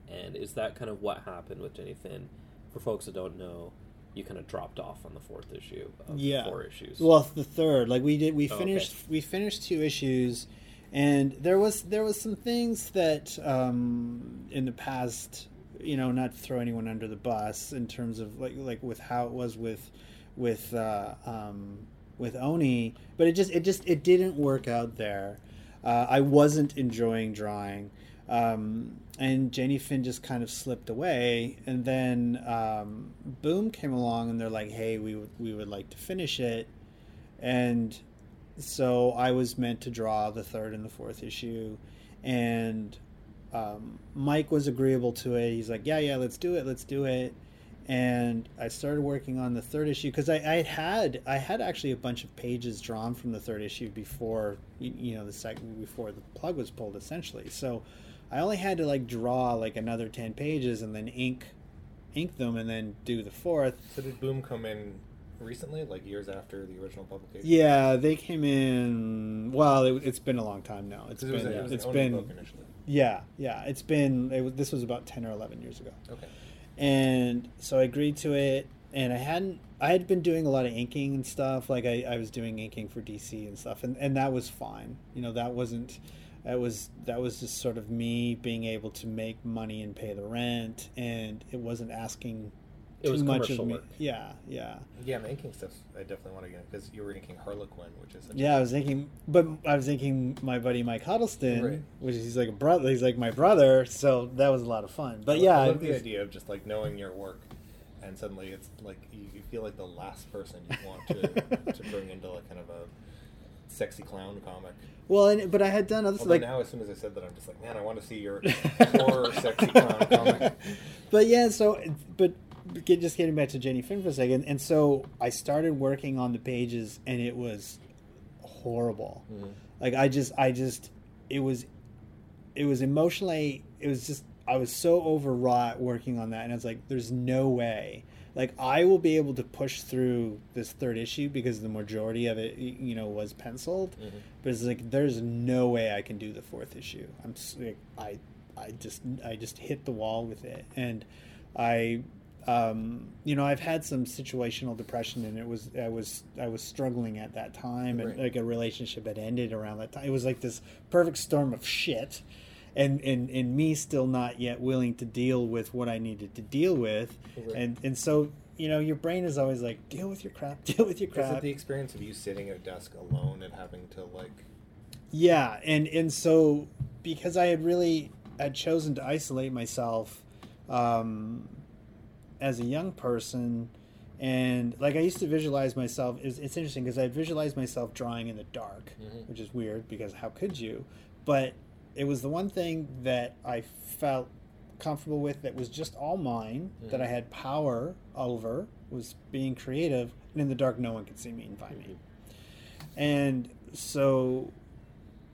and is that kind of what happened with Jenny Finn? For folks that don't know, you kind of dropped off on the fourth issue of yeah. four issues. Well, the third, like we did, we Oh, finished okay. we finished two issues, and there was there was some things that um, in the past, you know, not to throw anyone under the bus in terms of like like with how it was with with uh, um, with Oni, but it just it just it didn't work out there. Uh, I wasn't enjoying drawing. Um, and Jenny Finn just kind of slipped away, and then um, Boom came along, and they're like, "Hey, we would we would like to finish it," and so I was meant to draw the third and the fourth issue, and um, Mike was agreeable to it. He's like, "Yeah, yeah, let's do it, let's do it." And I started working on the third issue because I, I had I had actually a bunch of pages drawn from the third issue before you know the second before the plug was pulled essentially. So I only had to like draw like another ten pages and then ink ink them and then do the fourth. So did Boom come in recently, like years after the original publication? Yeah, they came in. Well, it, it's been a long time now. It's been. it was it's an Oni been. book initially. Yeah, yeah. It's been. It this was about ten or eleven years ago, Okay. and so I agreed to it. And I hadn't. I had been doing a lot of inking and stuff. Like I, I was doing inking for DC and stuff, and, and that was fine. You know, that wasn't. That was that was just sort of me being able to make money and pay the rent, and it wasn't asking It was too much of me. work. Yeah, yeah, Yeah, the inking stuff. I definitely want to get because you were inking Harlequin, which is yeah. I was inking but I was inking my buddy Mike Huddleston, Right. which is he's like a brother. He's like my brother, so that was a lot of fun. But I yeah, I love the idea of just like knowing your work, and suddenly it's like you, you feel like the last person you want to to bring into like kind of a sexy clown comic. Well, and, but I had done other Although like now, as soon as I said that, I'm just like, man, I want to see your horror sexy comic. but yeah, so but get, just getting back to Jenny Finn for a second, and so I started working on the pages, and it was horrible. Mhm. Like I just, I just, it was, it was emotionally, it was just, I was so overwrought working on that, and I was like, there's no way. Like I will be able to push through this third issue because the majority of it, you know, was penciled. Mhm. But it's like there's no way I can do the fourth issue. I'm like, I I just I just hit the wall with it, and I um, you know I've had some situational depression, and it was I was I was struggling at that time, and Right. like a relationship had ended around that time. It was like this perfect storm of shit. And, and, and me still not yet willing to deal with what I needed to deal with, Right. and and so you know your brain is always like deal with your crap, deal with your Is crap. it the experience of you sitting at a desk alone and having to like? Yeah, and and so because I had really had chosen to isolate myself um, as a young person, and like I used to visualize myself. It's, it's interesting because I visualized myself drawing in the dark, Mhm. which is weird because how could you? But it was the one thing that I felt comfortable with that was just all mine that I had power over was being creative and in the dark no one could see me and find me. And so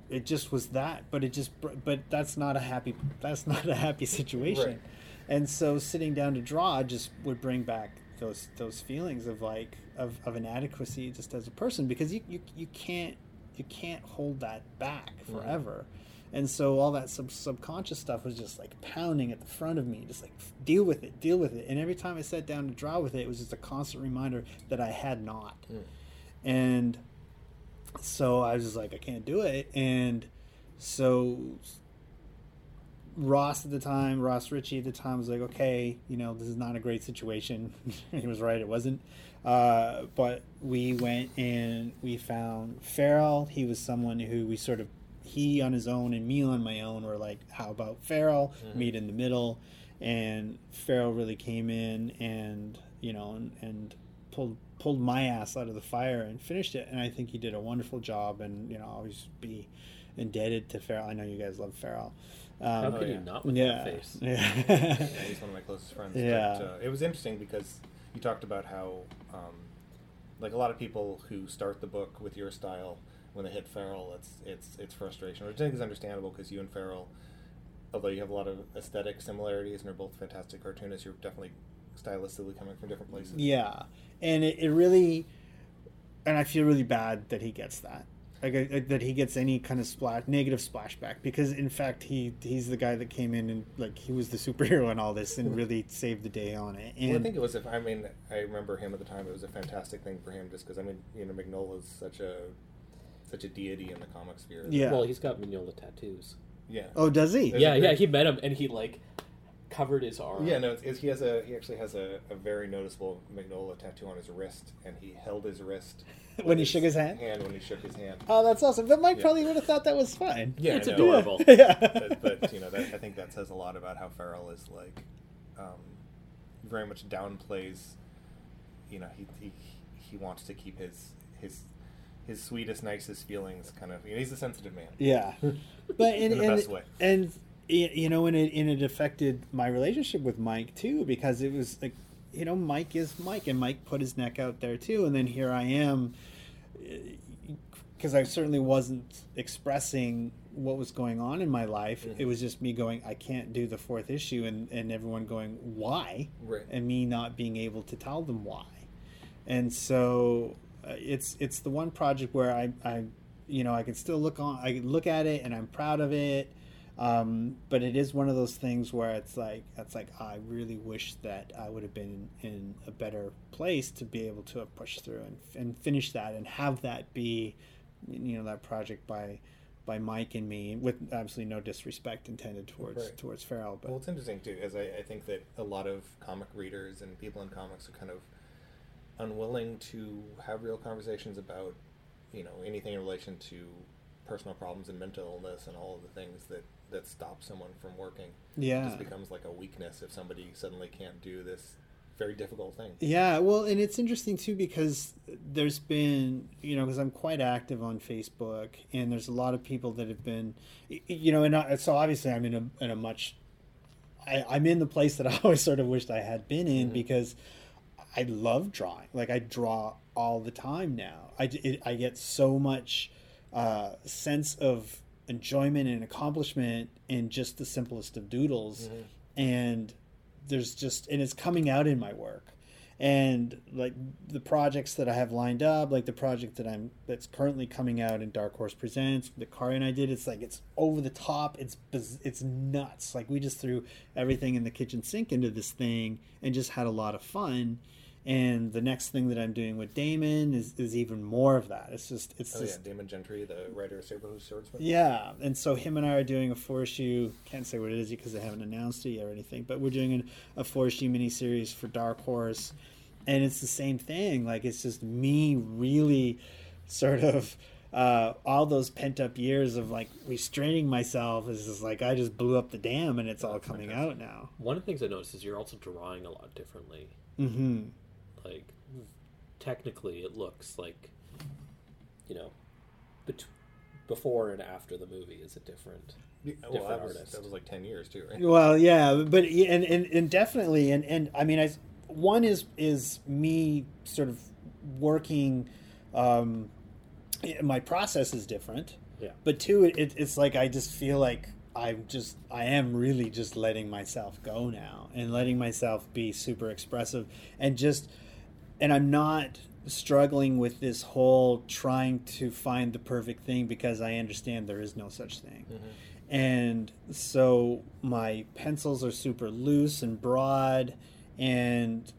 it just was that but it just but that's not a happy that's not a happy situation. Right. and so sitting down to draw just would bring back those those feelings of like of, of inadequacy just as a person because you, you you can't you can't hold that back forever and so all that sub- subconscious stuff was just like pounding at the front of me just like deal with it deal with it and every time i sat down to draw with it it was just a constant reminder that i had not Mm. and so I was just like, I can't do it. And so Ross at the time, Ross Richie at the time was like, okay, you know, this is not a great situation. he was right, it wasn't. Uh, but we went and we found Farel. He was someone who we sort of, he on his own and me on my own were like, how about Farel? Mhm. Meet in the middle. And Farel really came in and, you know, and, and pulled pulled my ass out of the fire and finished it. And I think he did a wonderful job. And you know, I'll always be indebted to Farel. I know you guys love Farel. Um, How Oh, could yeah. you not with yeah, that face? yeah. Yeah, he's one of my closest friends. Yeah. But, uh, it was interesting because you talked about how, um, like a lot of people who start the book with your style, when they hit Farel, it's it's it's frustration, which I think is understandable because you and Farel, although you have a lot of aesthetic similarities and are both fantastic cartoonists, you're definitely stylistically coming from different places. Yeah, and it, it really, and I feel really bad that he gets that, like that he gets any kind of splash, negative splashback, because in fact he he's the guy that came in and like he was the superhero in all this and really saved the day on it. And Well, I think it was. If I mean, I remember him at the time. It was a fantastic thing for him, just because I mean, you know, Mignola's such a such a deity in the comic sphere. Yeah. Well, he's got Mignola tattoos. yeah. oh, does he? There's yeah, yeah. He met him and he like covered his arm. Yeah, no, it's, it's, he has a he actually has a, a very noticeable Mignola tattoo on his wrist, and he held his wrist When with he shook his hand? Hand when he shook his hand. Oh, that's awesome. But Mike Yeah. probably would have thought that was fine. Yeah, it's I adorable. yeah. but, but you know, that, I think that says a lot about how Farel is like, um, very much downplays. You know, he he he wants to keep his his his sweetest, nicest feelings kind of. You know, he's a sensitive man. Yeah, but in, In the and, best way. and you know, and it and it affected my relationship with Mike too because it was like, you know, Mike is Mike, and Mike put his neck out there too, and then here I am, because I certainly wasn't expressing what was going on in my life. Mhm. It was just me going, I can't do the fourth issue, and and everyone going, why? Right. and me not being able to tell them why. And so uh, it's it's the one project where I, I you know I can still look on I look at it and I'm proud of it. Um, but it is one of those things where it's like it's like I really wish that I would have been in a better place to be able to have pushed through and, and finish that and have that be you know that project by by Mike and me, with absolutely no disrespect intended towards Right. towards Farel. But Well, it's interesting too, as I, I think that a lot of comic readers and people in comics are kind of unwilling to have real conversations about, you know, anything in relation to personal problems and mental illness and all of the things that that stop someone from working. Yeah, It just becomes like a weakness if somebody suddenly can't do this very difficult thing. Yeah, well, and it's interesting too because there's been, you know, because I'm quite active on Facebook, and there's a lot of people that have been, you know, and I, so obviously I'm in a in a much, I, I'm in the place that I always sort of wished I had been in mm-hmm. because I love drawing. Like I draw all the time now. I it, I get so much uh, sense of enjoyment and accomplishment in just the simplest of doodles, and there's just and it's coming out in my work. And like the projects that i have lined up like the project that i'm that's currently coming out in dark horse presents that Kaare and i did it's like it's over the top. It's it's nuts. Like we just threw everything in the kitchen sink into this thing and just had a lot of fun and the next thing that i'm doing with damon is, is even more of that it's just it's Oh yeah, just Damon Gentry, the writer of Sabertooth Swordsman. yeah, and so him and I are doing a four issue. Can't say what it is because they haven't announced it yet or anything. But we're doing an, a four issue miniseries for Dark Horse, and it's the same thing. Like it's just me really, sort of, uh, all those pent up years of like restraining myself is just like I just blew up the dam and it's all coming out now. One of the things I noticed is you're also drawing a lot differently. Mm-hmm. Like, technically, it looks like, you know, bet- before and after the movie is a different. Yeah, well, Different that was, artist. that was like ten years too, right? Well, yeah, but and, and, and definitely, and, and I mean, I one is is me sort of working. Um, my process is different, Yeah. but two, it, it's like I just feel like I'm just I am really just letting myself go now and letting myself be super expressive and just and I'm not struggling with this whole trying to find the perfect thing because I understand there is no such thing. Mm-hmm. And so my pencils are super loose and broad and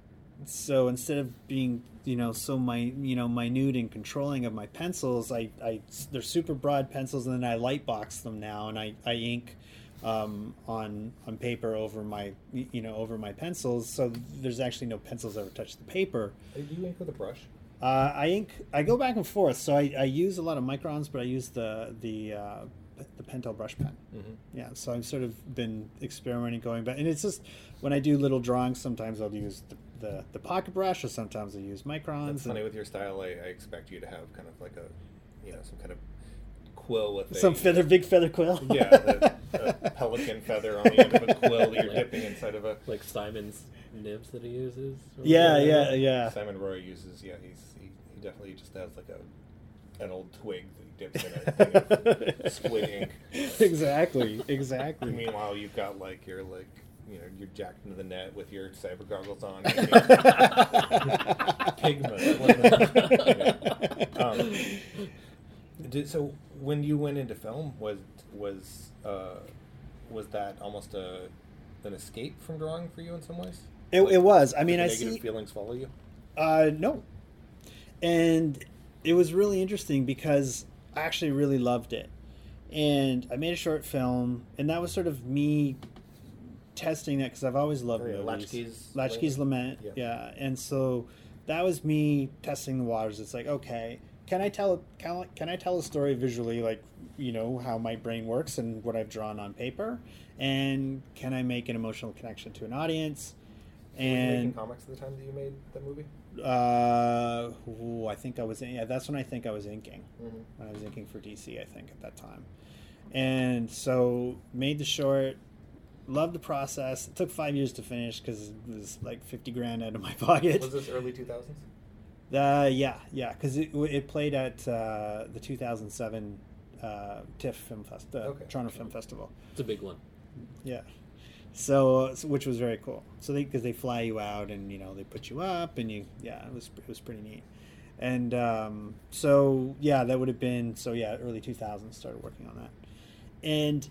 so instead of being you know so my you know minute and controlling of my pencils I, I they're super broad pencils and then I light box them now and I, I ink um, on on paper over my you know over my pencils so there's actually no pencils ever touch the paper Do you ink with a brush? uh, I ink. I go back and forth. So I, I use a lot of microns, but I use the the uh, the Pentel brush pen. Mm-hmm. Yeah. So I've sort of been experimenting, going back, and it's just when I do little drawings. Sometimes I'll use the, the, the pocket brush, or sometimes I use microns. It's and- with your style. I, I expect you to have kind of like a, you know, some kind of quill with a, some feather, big feather quill. yeah, the, a pelican feather on the end of a quill that you're dipping inside of a. Like Simon's nibs that he uses? yeah, whatever. yeah, yeah. Simon Roy uses. Yeah, he's he, he definitely just has like a, an old twig that he dips in a thing of squid ink. exactly, exactly. Meanwhile, you've got like your like you know you're jacked into the net with your cyber goggles on. Pigment. wasn't um, did, so when you went into film, was was uh, was that almost a an escape from drawing for you in some ways? It, it was. I mean, I see. feelings follow you. Uh, no. And it was really interesting because I actually really loved it. And I made a short film, and that was sort of me testing that because I've always loved Oh, yeah, movies. Latchkey's Latchkey's Lament. Yeah. Yeah. And so that was me testing the waters. It's like, okay, can I tell can I, can I tell a story visually, like you know how my brain works and what I've drawn on paper, and can I make an emotional connection to an audience? Were you making And comics at the time that you made that movie? uh, ooh, I think I was yeah. That's when I think I was inking. Mm-hmm. When I was inking for DC, I think at that time, and so made the short. Loved the process. It took five years to finish because it was like fifty grand out of my pocket. Was this early two thousands? Uh, yeah, yeah, because it, it played at uh, the 2007 uh, TIFF Film Fest, uh, Okay. Toronto Film Festival. It's a big one. Yeah. So, so- which was very cool. So they because they fly you out and you know they put you up and you yeah it was it was pretty neat. And um, so yeah that would have been so yeah early 2000s started working on that and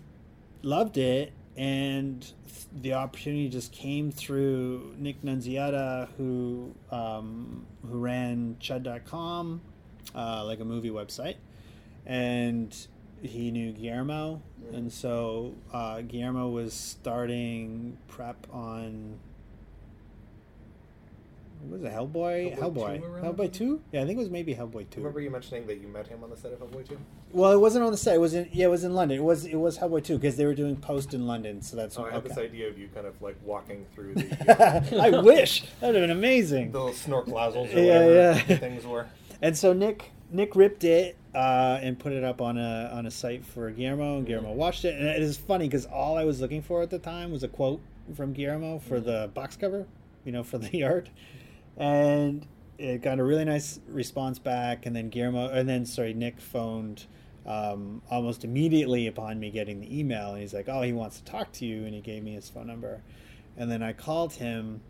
loved it and the opportunity just came through Nick Nunziata who um, who ran Chud.com uh, like a movie website and he knew Guillermo, and so uh, Guillermo was starting prep on. What was it Hellboy? Hellboy Hellboy. 2 Hellboy two? Yeah, I think it was maybe Hellboy two. Remember you mentioning that you met him on the set of Hellboy 2? Well, it wasn't on the set. It was in yeah, it was in London. It was it was Hellboy two because they were doing post in London. So that's Oh, I had this idea of you kind of like walking through the, I wish that would have been amazing. the little snorkelazzles or Yeah, whatever yeah. the things were. And so Nick Nick ripped it uh, and put it up on a on a site for Guillermo, and Guillermo watched it. And it is funny because all I was looking for at the time was a quote from Guillermo for the box cover, you know, for the art, and it got a really nice response back. And then Guillermo, and then sorry, Nick phoned. Um, almost immediately upon me getting the email, and he's like, "Oh, he wants to talk to you," and he gave me his phone number, and then I called him,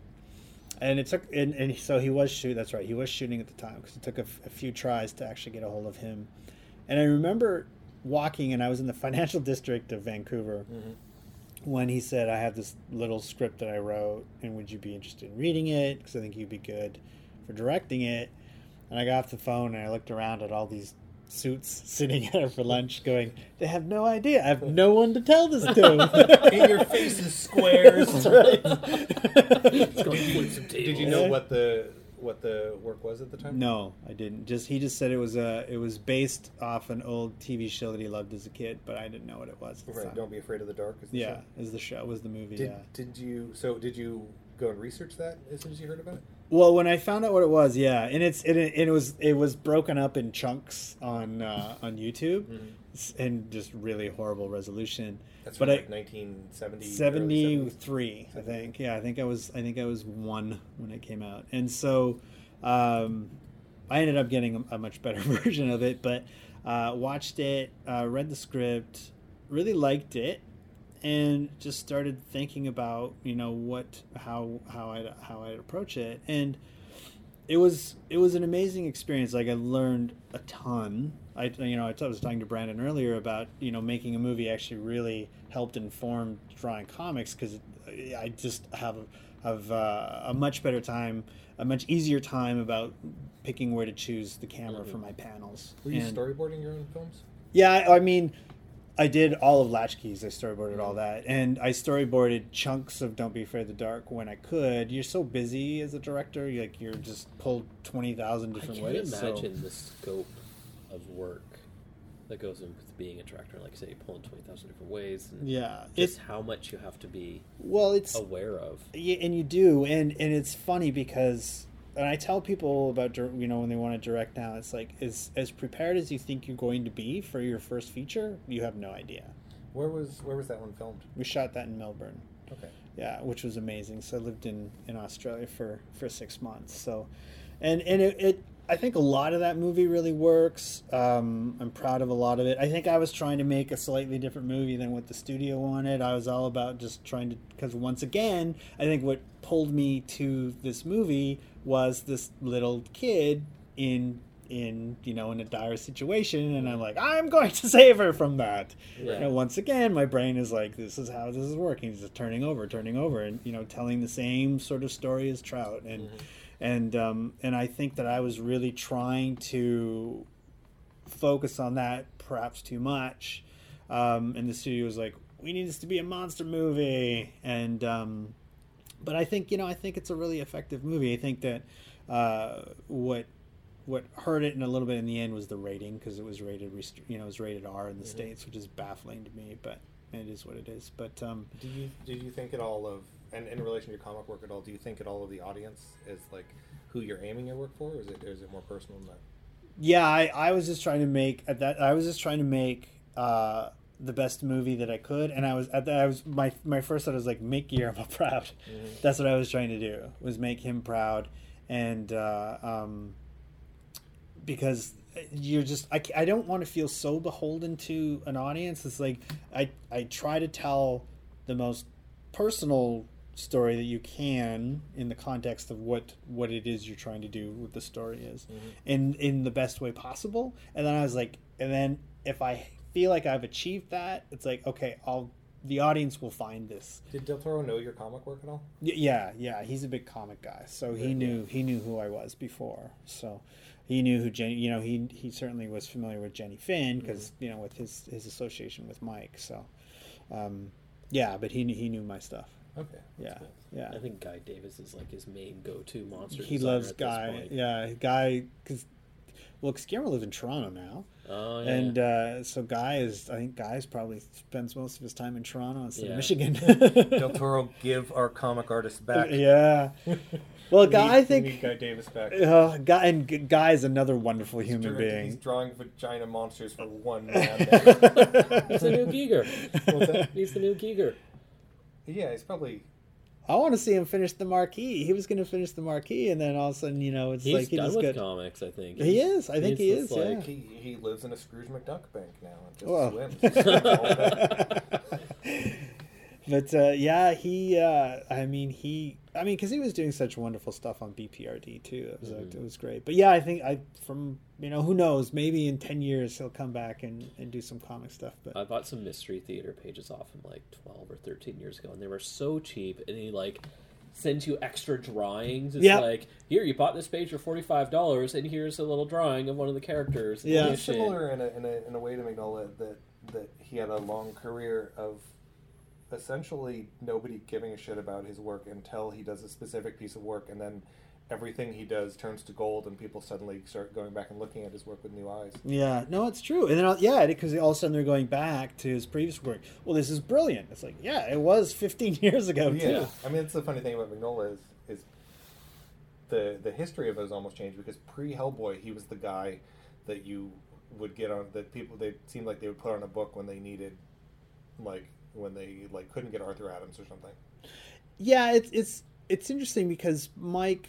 and it took and, and so he was shoot that's right he was shooting at the time because it took a, few tries to actually get a hold of him and i remember walking and i was in the financial district of vancouver when he said i have this little script that i wrote and would you be interested in reading it? Because i think you'd be good for directing it and i got off the phone and i looked around at all these suits sitting there for lunch going they have no idea. I have no one to tell this to. In your is squares. That's right. It's going to flip some Did you know what the what the work was at the time? No, I didn't. Just he just said it was a it was based off an old TV show that he loved as a kid, but I didn't know what it was. Right. time. Don't be afraid of the dark. Is the Yeah, show. is the show was the movie? Did yeah. did you so did you go and research that as soon as you heard about it? Well, when I found out what it was, yeah, and it's it, it was it was broken up in chunks on uh, on YouTube, s- and just really horrible resolution. That's but from I, like 1970 73 i think yeah i think i was i think i was one when it came out and so um, i ended up getting a, a much better version of it but uh, watched it uh, read the script really liked it and just started thinking about you know what how how i how i'd approach it and it was it was an amazing experience. Like I learned a ton. I you know I was talking to Brandon earlier about you know making a movie actually really helped inform drawing comics because I just have have uh, a much better time, a much easier time about picking where to choose the camera for my panels. Were you And- storyboarding your own films? yeah, I, I mean, I did all of Latchkeys. I storyboarded all that, and I storyboarded chunks of Don't Be Afraid of the Dark when I could. You're so busy as a director, you're like you're just pulled twenty thousand I different can't ways. so- imagine the scope of work that goes in with being a director. Like, say, you pull in 20,000 different ways. And yeah, Just it's how much you have to be well, it's aware of. Yeah, and you do, and and it's funny because, and I tell people about you know when they want to direct now, it's like as as prepared as you think you're going to be for your first feature, you have no idea. Where was where was that one filmed? We shot that in Melbourne, Okay. yeah, which was amazing. So I lived in in Australia for for six months. So, and and it. it I think a lot of that movie really works. Um, I'm proud of a lot of it. I think I was trying to make a slightly different movie than what the studio wanted. I was all about just trying to, because once again, I think what pulled me to this movie was this little kid in in you know in a dire situation and i'm like i'm going to save her from that Yeah. know, once again my brain is like this is how this is working it's just turning over turning over and you know telling the same sort of story as trout and and um, and I think that I was really trying to focus on that perhaps too much. Um, and the studio was like, "We need this to be a monster movie," and um, but I think you know I think it's a really effective movie. I think that uh, what what hurt it in a little bit in the end was the rating because it was rated you know it was rated R in the states, which is baffling to me, but it is what it is. But um, Do you did you think at all of and in relation to your comic work at all? Do you think at all of the audience is like who you're aiming your work for, or is it or is it more personal than that? yeah I, I was just trying to make at that i was just trying to make uh the best movie that i could and i was at that i was my my first thought was like make guillermo proud that's what i was trying to do was make him proud and uh um because you're just I, I don't want to feel so beholden to an audience it's like i i try to tell the most personal story that you can in the context of what what it is you're trying to do what the story is in in the best way possible and then i was like and then if i feel like i've achieved that it's like okay i'll the audience will find this Did Del Toro know your comic work at all? Y- yeah yeah he's a big comic guy so he Yeah. knew he knew who i was before so he knew who Jenny. You know, he he certainly was familiar with Jenny Finn because you know with his his association with Mike. So, um, yeah, but he knew- he knew my stuff. Okay. Yeah, cool. yeah. I think Guy Davis is like his main go-to monster. he loves at this Guy. point. Yeah, Guy because well, because Guillermo lives in Toronto now, Oh yeah. and uh, so Guy is. I think Guy's probably spends most of his time in Toronto instead Yeah. of Michigan. Del Toro, give our comic artist back. yeah. Well, Guy, need- I think need Guy Davis back. uh, Guy and Guy is another wonderful human He's being. He's drawing vagina monsters for one man. there. He's the new Giger. He's the new Giger. Yeah, he's probably. I want to see him finish the Marquis. He was going to finish the Marquis, and then all of a sudden, you know, it's He's like he done with got. comics, I think. He is. I think he just is, yeah. like- He, he lives in a Scrooge McDuck bank now and just Well. swims. He swims all day. But uh, yeah, he. Uh, I mean, he. I mean, because he was doing such wonderful stuff on BPRD too. It was uh, Mhm. it was great. But yeah, I think I from you know who knows maybe in ten years he'll come back and, and do some comic stuff. But I bought some mystery theater pages off him like 12 or 13 years ago, and they were so cheap. And he like sends you extra drawings. It's Yeah. like, here, you bought this page for $45, and here's a little drawing of one of the characters. Yeah. Holy It's similar in a, in a in a way to McNulty that that he had a long career of essentially nobody giving a shit about his work until he does a specific piece of work, and then everything he does turns to gold, and people suddenly start going back and looking at his work with new eyes. yeah, no, it's true. And then yeah, because all of a sudden they're going back to his previous work. Well, this is brilliant. It's like yeah, it was fifteen years ago too. Yeah, I mean, that's the funny thing about Mignola is, is the the history of it has almost changed because pre Hellboy, he was the guy that you would get on that people they seemed like they would put on a book when they needed, like when they like couldn't get Arthur Adams or something. yeah it's it's it's interesting because mike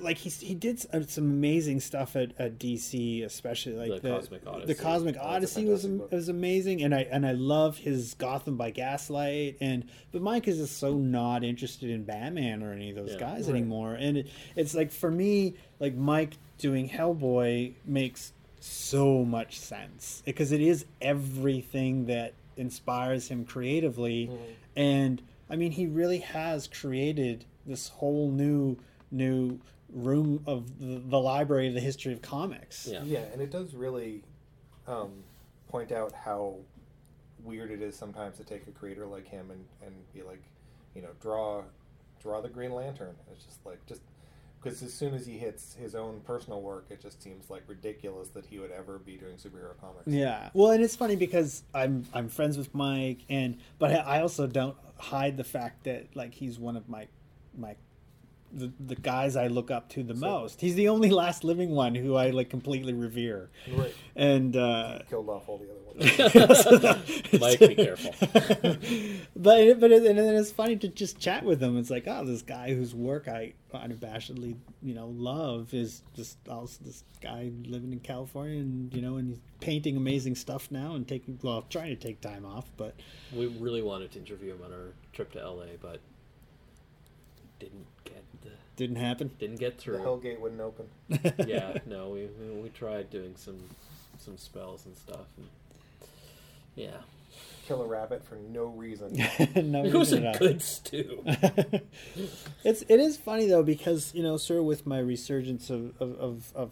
like he he did uh, some amazing stuff at, at DC, especially like The Cosmic Odyssey. The Cosmic Odyssey was book. was amazing, and I and I love his Gotham by Gaslight. And but Mike is just so not interested in Batman or any of those Yeah. guys Right. anymore. And it, it's like for me, like Mike doing Hellboy makes so much sense because it is everything that inspires him creatively Mm-hmm. and i mean he really has created this whole new new room of the, the library of the history of comics Yeah. Yeah, and it does really um, point out how weird it is sometimes to take a creator like him and, and be like, you know, draw draw the Green Lantern. It's just like just because as soon as he hits his own personal work, it just seems like ridiculous that he would ever be doing superhero comics. Yeah. Well, and it's funny because I'm I'm friends with Mike, and but I also don't hide the fact that like he's one of my my the, the guys I look up to the most. He's the only last living one who I like completely revere, Right. and uh, Killed off all the other ones. Mike, be careful. but but it, and then it's funny to just chat with him. It's like, oh, this guy whose work I unabashedly you know love is just also this guy living in California, and you know, and he's painting amazing stuff now and taking well, trying to take time off, but we really wanted to interview him on our trip to LA, but didn't get the didn't happen. didn't get the through. Hellgate wouldn't open. yeah, no, we we we tried doing some some spells and stuff. And, yeah, Kill a rabbit for no reason. no, it was a at good stew. it's it is funny though because you know sort of with my resurgence of of of, of,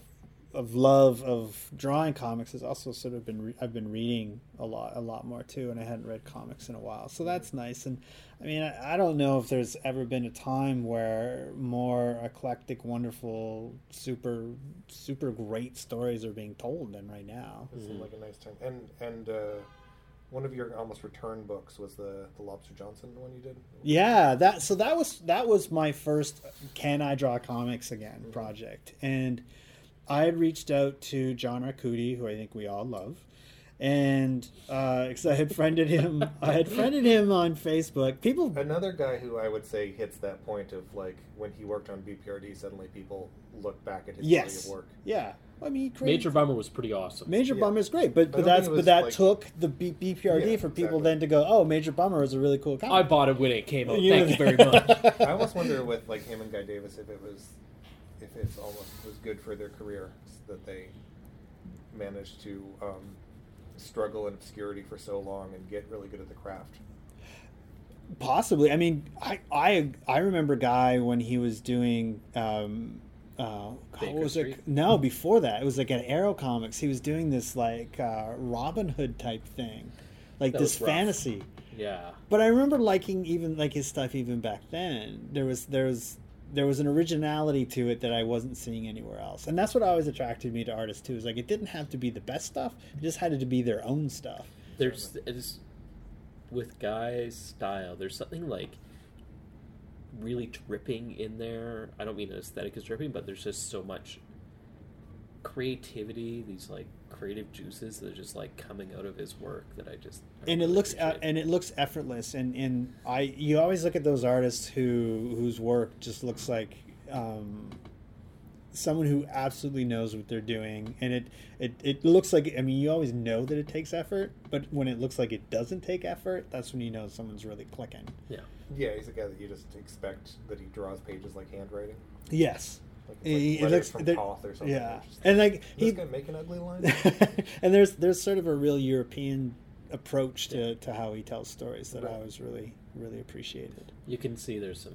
of love of drawing comics has also sort of been re- I've been reading a lot a lot more too and I hadn't read comics in a while. So that's nice. And I mean I, I don't know if there's ever been a time where more eclectic wonderful super super great stories are being told than right now. It seemed like a nice time. And and uh, one of your almost return books was the the Lobster Johnson one you did. Yeah, that so that was that was my first can I draw comics again project, and I had reached out to John Arcudi, who I think we all love, and uh, because I had friended him, I had friended him on Facebook. People, Another guy who I would say hits that point of like when he worked on BPRD, suddenly people look back at his yes, body of work. yeah. I mean, created, Major Bummer was pretty awesome. Major Yeah. Bummer is great, but but don't that's but that like- took the B- BPRD Yeah, for people exactly. then to go, oh, Major Bummer is a really cool comic. I bought it when it came out. You Thank you very much. I almost wonder with like him and Guy Davis if it was if it's almost was good for their career that they managed to um, struggle in obscurity for so long and get really good at the craft. Possibly. I mean, I I I remember Guy when he was doing um, uh, Baker what was Street? it? No, before that, it was like at Arrow Comics. He was doing this like uh, Robin Hood type thing, like That this fantasy. Yeah. But I remember liking even like his stuff even back then. There was there was there was an originality to it that I wasn't seeing anywhere else, and that's what always attracted me to artists too. Is like it didn't have to be the best stuff; it just had to be their own stuff. There's it's with Guy's style. There's something like really dripping in there. I don't mean aesthetic is dripping, but there's just so much creativity. These like creative juices that are just like coming out of his work that I just I and it looks uh, appreciate. and it looks effortless and and i you always look at those artists who whose work just looks like um someone who absolutely knows what they're doing and it it, it looks like i mean you always know that it takes effort but when it looks like it doesn't take effort that's when you know someone's really clicking yeah. Yeah, he's a guy that you just expect that he draws pages like handwriting. yes Like It- it's it like letters looks- from there- Toth or something. yeah and like Is he this guy making ugly line. and there's there's sort of a real European approach to, to how he tells stories that I Right. always really really appreciated. You can see there's some.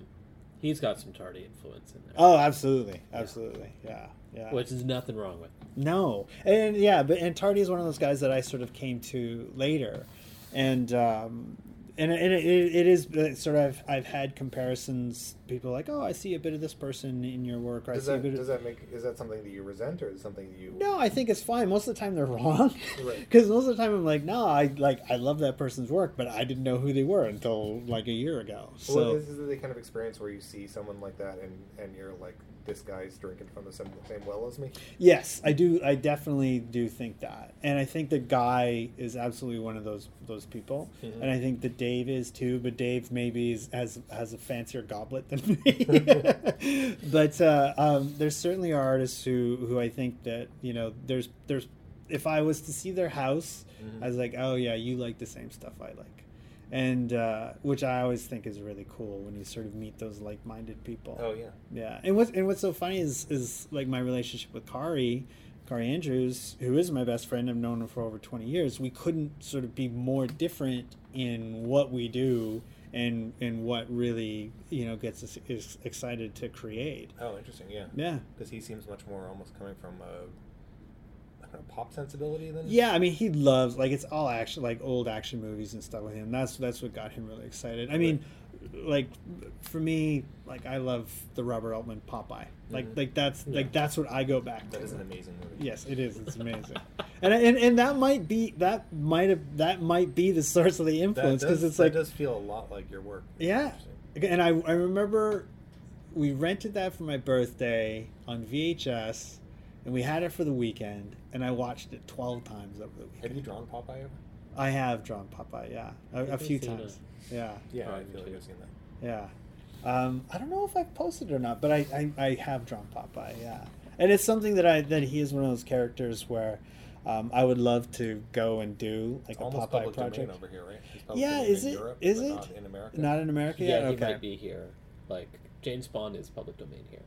He's got some Tardi influence in there, Oh, absolutely, absolutely, yeah, yeah. which is nothing wrong with. No, and yeah, but and Tardi is one of those guys that I sort of came to later, and um, and and it, it, it is uh, sort of I've had comparisons. People are like, oh, I see a bit of this person in your work, or Does I see a that, bit of that make is that something that you resent or is something that you No, I think it's fine. Most of the time they're wrong. Right. Because most of the time I'm like, no, I like I love that person's work, but I didn't know who they were until like a year ago. So well, this is the kind of experience where you see someone like that and and you're like this guy's drinking from the same, same well as me. yes, I do. I definitely do think that, and I think the guy is absolutely one of those those people, Mhm. and I think that Dave is too. But Dave maybe is, has has a fancier goblet than me. but uh, um, there's certainly artists who who I think that you know there's there's if I was to see their house, Mhm. I was like, oh yeah, you like the same stuff I like. And uh, which I always think is really cool when you sort of meet those like-minded people. Oh yeah. Yeah, and what's and what's so funny is is like my relationship with Kaare, Kaare Andrews, who is my best friend. I've known her for over twenty years. We couldn't sort of be more different in what we do and and what really you know gets us is excited to create. Oh, interesting. Yeah. Yeah, Because he seems much more almost coming from a, Know, pop sensibility than. yeah. I mean, he loves like it's all action, like old action movies and stuff with him. That's that's what got him really excited. I mean, like for me, like I love the Robert Altman Popeye. Like Mhm. like that's Yeah. like that's what I go back to. That is an amazing movie. Yes, it is. It's amazing, and, and and that might be that might have that might be the source of the influence because it's that like does feel a lot like your work. It's yeah, and I I remember we rented that for my birthday on VHS, and we had it for the weekend, and I watched it twelve times over the weekend. Have you drawn Popeye ever? I have drawn Popeye, yeah, a, a few I've seen times, yeah, Yeah, Probably I feel like too. I've seen that. yeah. Um, I don't know if I've posted it or not, but I, I, I have drawn Popeye, yeah. And it's something that I that he is one of those characters where um, I would love to go and do like It's a almost Popeye project. over here, right? It's Yeah, is in it? Europe, Is but it? Not in America. Not in America Yeah, yet. he okay, might be here. Like James Bond is public domain here.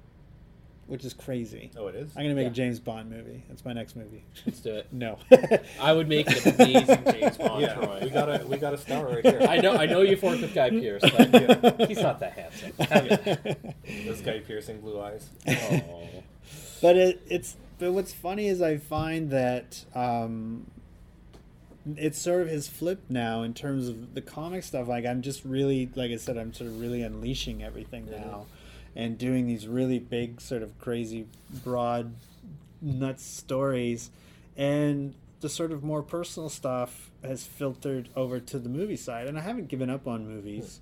Which is crazy. Oh, it is. I'm gonna make Yeah. a James Bond movie. That's my next movie. Let's do it. no. I would make an amazing James Bond. yeah, Troy. we got a we got a star right here. I know. I know you've worked with Guy Pearce, but Yeah. he's not that handsome. Have you? This guy piercing blue eyes. Oh. but it, it's but what's funny is I find that um, it's sort of his flip now in terms of the comic stuff. Like I'm just really, like I said, I'm sort of really unleashing everything now, and doing these really big, sort of crazy, broad, nuts stories, and the sort of more personal stuff has filtered over to the movie side. And I haven't given up on movies.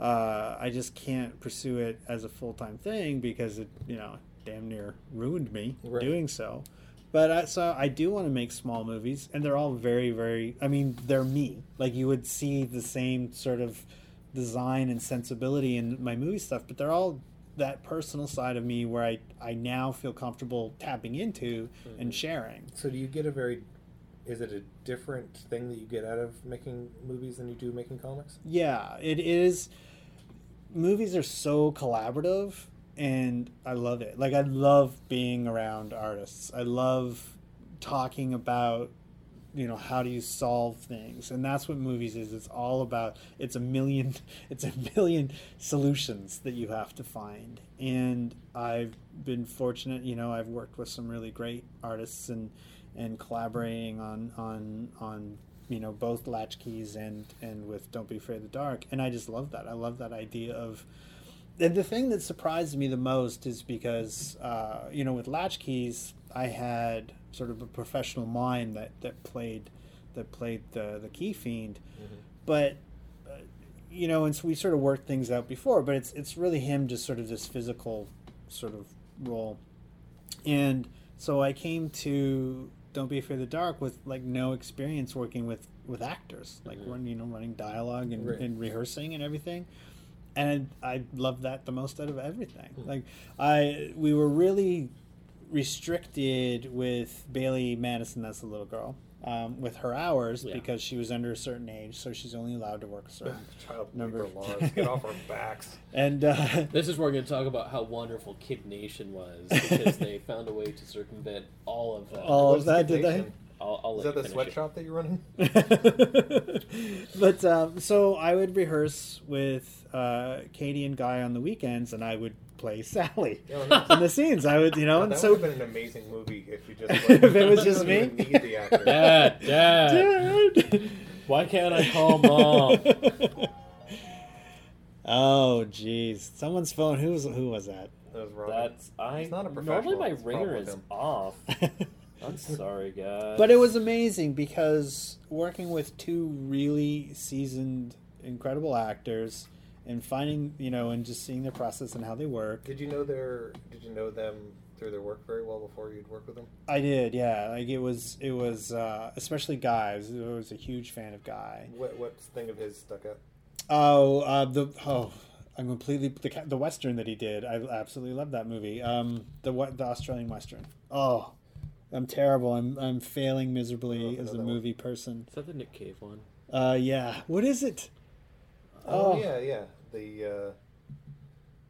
Uh, I just can't pursue it as a full time thing because it, you know, damn near ruined me Right. doing so. But I, so I do want to make small movies, and they're all very, very. I mean, they're me. Like you would see the same sort of design and sensibility in my movie stuff, but they're all that personal side of me where I, I now feel comfortable tapping into and mm-hmm. sharing. So do you get a very? Is it a different thing that you get out of making movies than you do making comics? Yeah, it is. Movies are so collaborative, and I love it. Like I love being around artists. I love talking about you know how do you solve things? And that's what movies is. It's all about it's a million it's a million solutions that you have to find. And i've been fortunate you know i've worked with some really great artists and and collaborating on on on you know both latchkeys and and with don't be afraid of the dark. And i just love that. I love that idea of and the thing that surprised me the most is because uh, you know with latchkeys i had sort of a professional mind that that played that played the the key fiend but uh, you know and so we sort of worked things out before but it's it's really him just sort of this physical sort of role and so i came to don't be afraid of the dark with like no experience working with with actors like Mhm. when you know running dialogue and, Right. and rehearsing and everything and I loved that the most out of everything. Hmm. Like I, we were really restricted with Bailee Madison, that's the little girl, um, with her hours Yeah. because she was under a certain age, so she's only allowed to work a certain. Child Number- labor laws. Get off our backs. and uh, This is where we're going to talk about how wonderful Kid Nation was because they found a way to circumvent all of that. all of that, did they? I'll, I'll Is that the finish it. sweatshop that you're running? but um, so I would rehearse with uh, Katie and Guy on the weekends, and I would play Sally Yeah, nice. in the scenes. I would, you know, and that so would have been an amazing movie if you just If it was just me? even need. Dad, Dad, Dad. why can't I call mom? oh, jeez! Someone's phone. Who was who was that? That was Robin. That's I. He's not a professional. normally my professional, ringer is him. off. I'm sorry, guys. but it was amazing because working with two really seasoned, incredible actors, and finding you know, and just seeing their process and how they work. Did you know their? Did you know them through their work very well before you'd work with them? I did, yeah. Like it was, it was uh, especially Guy. I was, I was a huge fan of Guy. What what thing of his stuck out? Oh, uh, the oh, I'm completely the the western that he did. I absolutely love that movie. Um, the what the Australian western. Oh, I'm terrible. I'm I'm failing miserably as a another one. movie person. is that the Nick Cave one? Uh, yeah. What is it? Oh, Oh. yeah, yeah. The uh,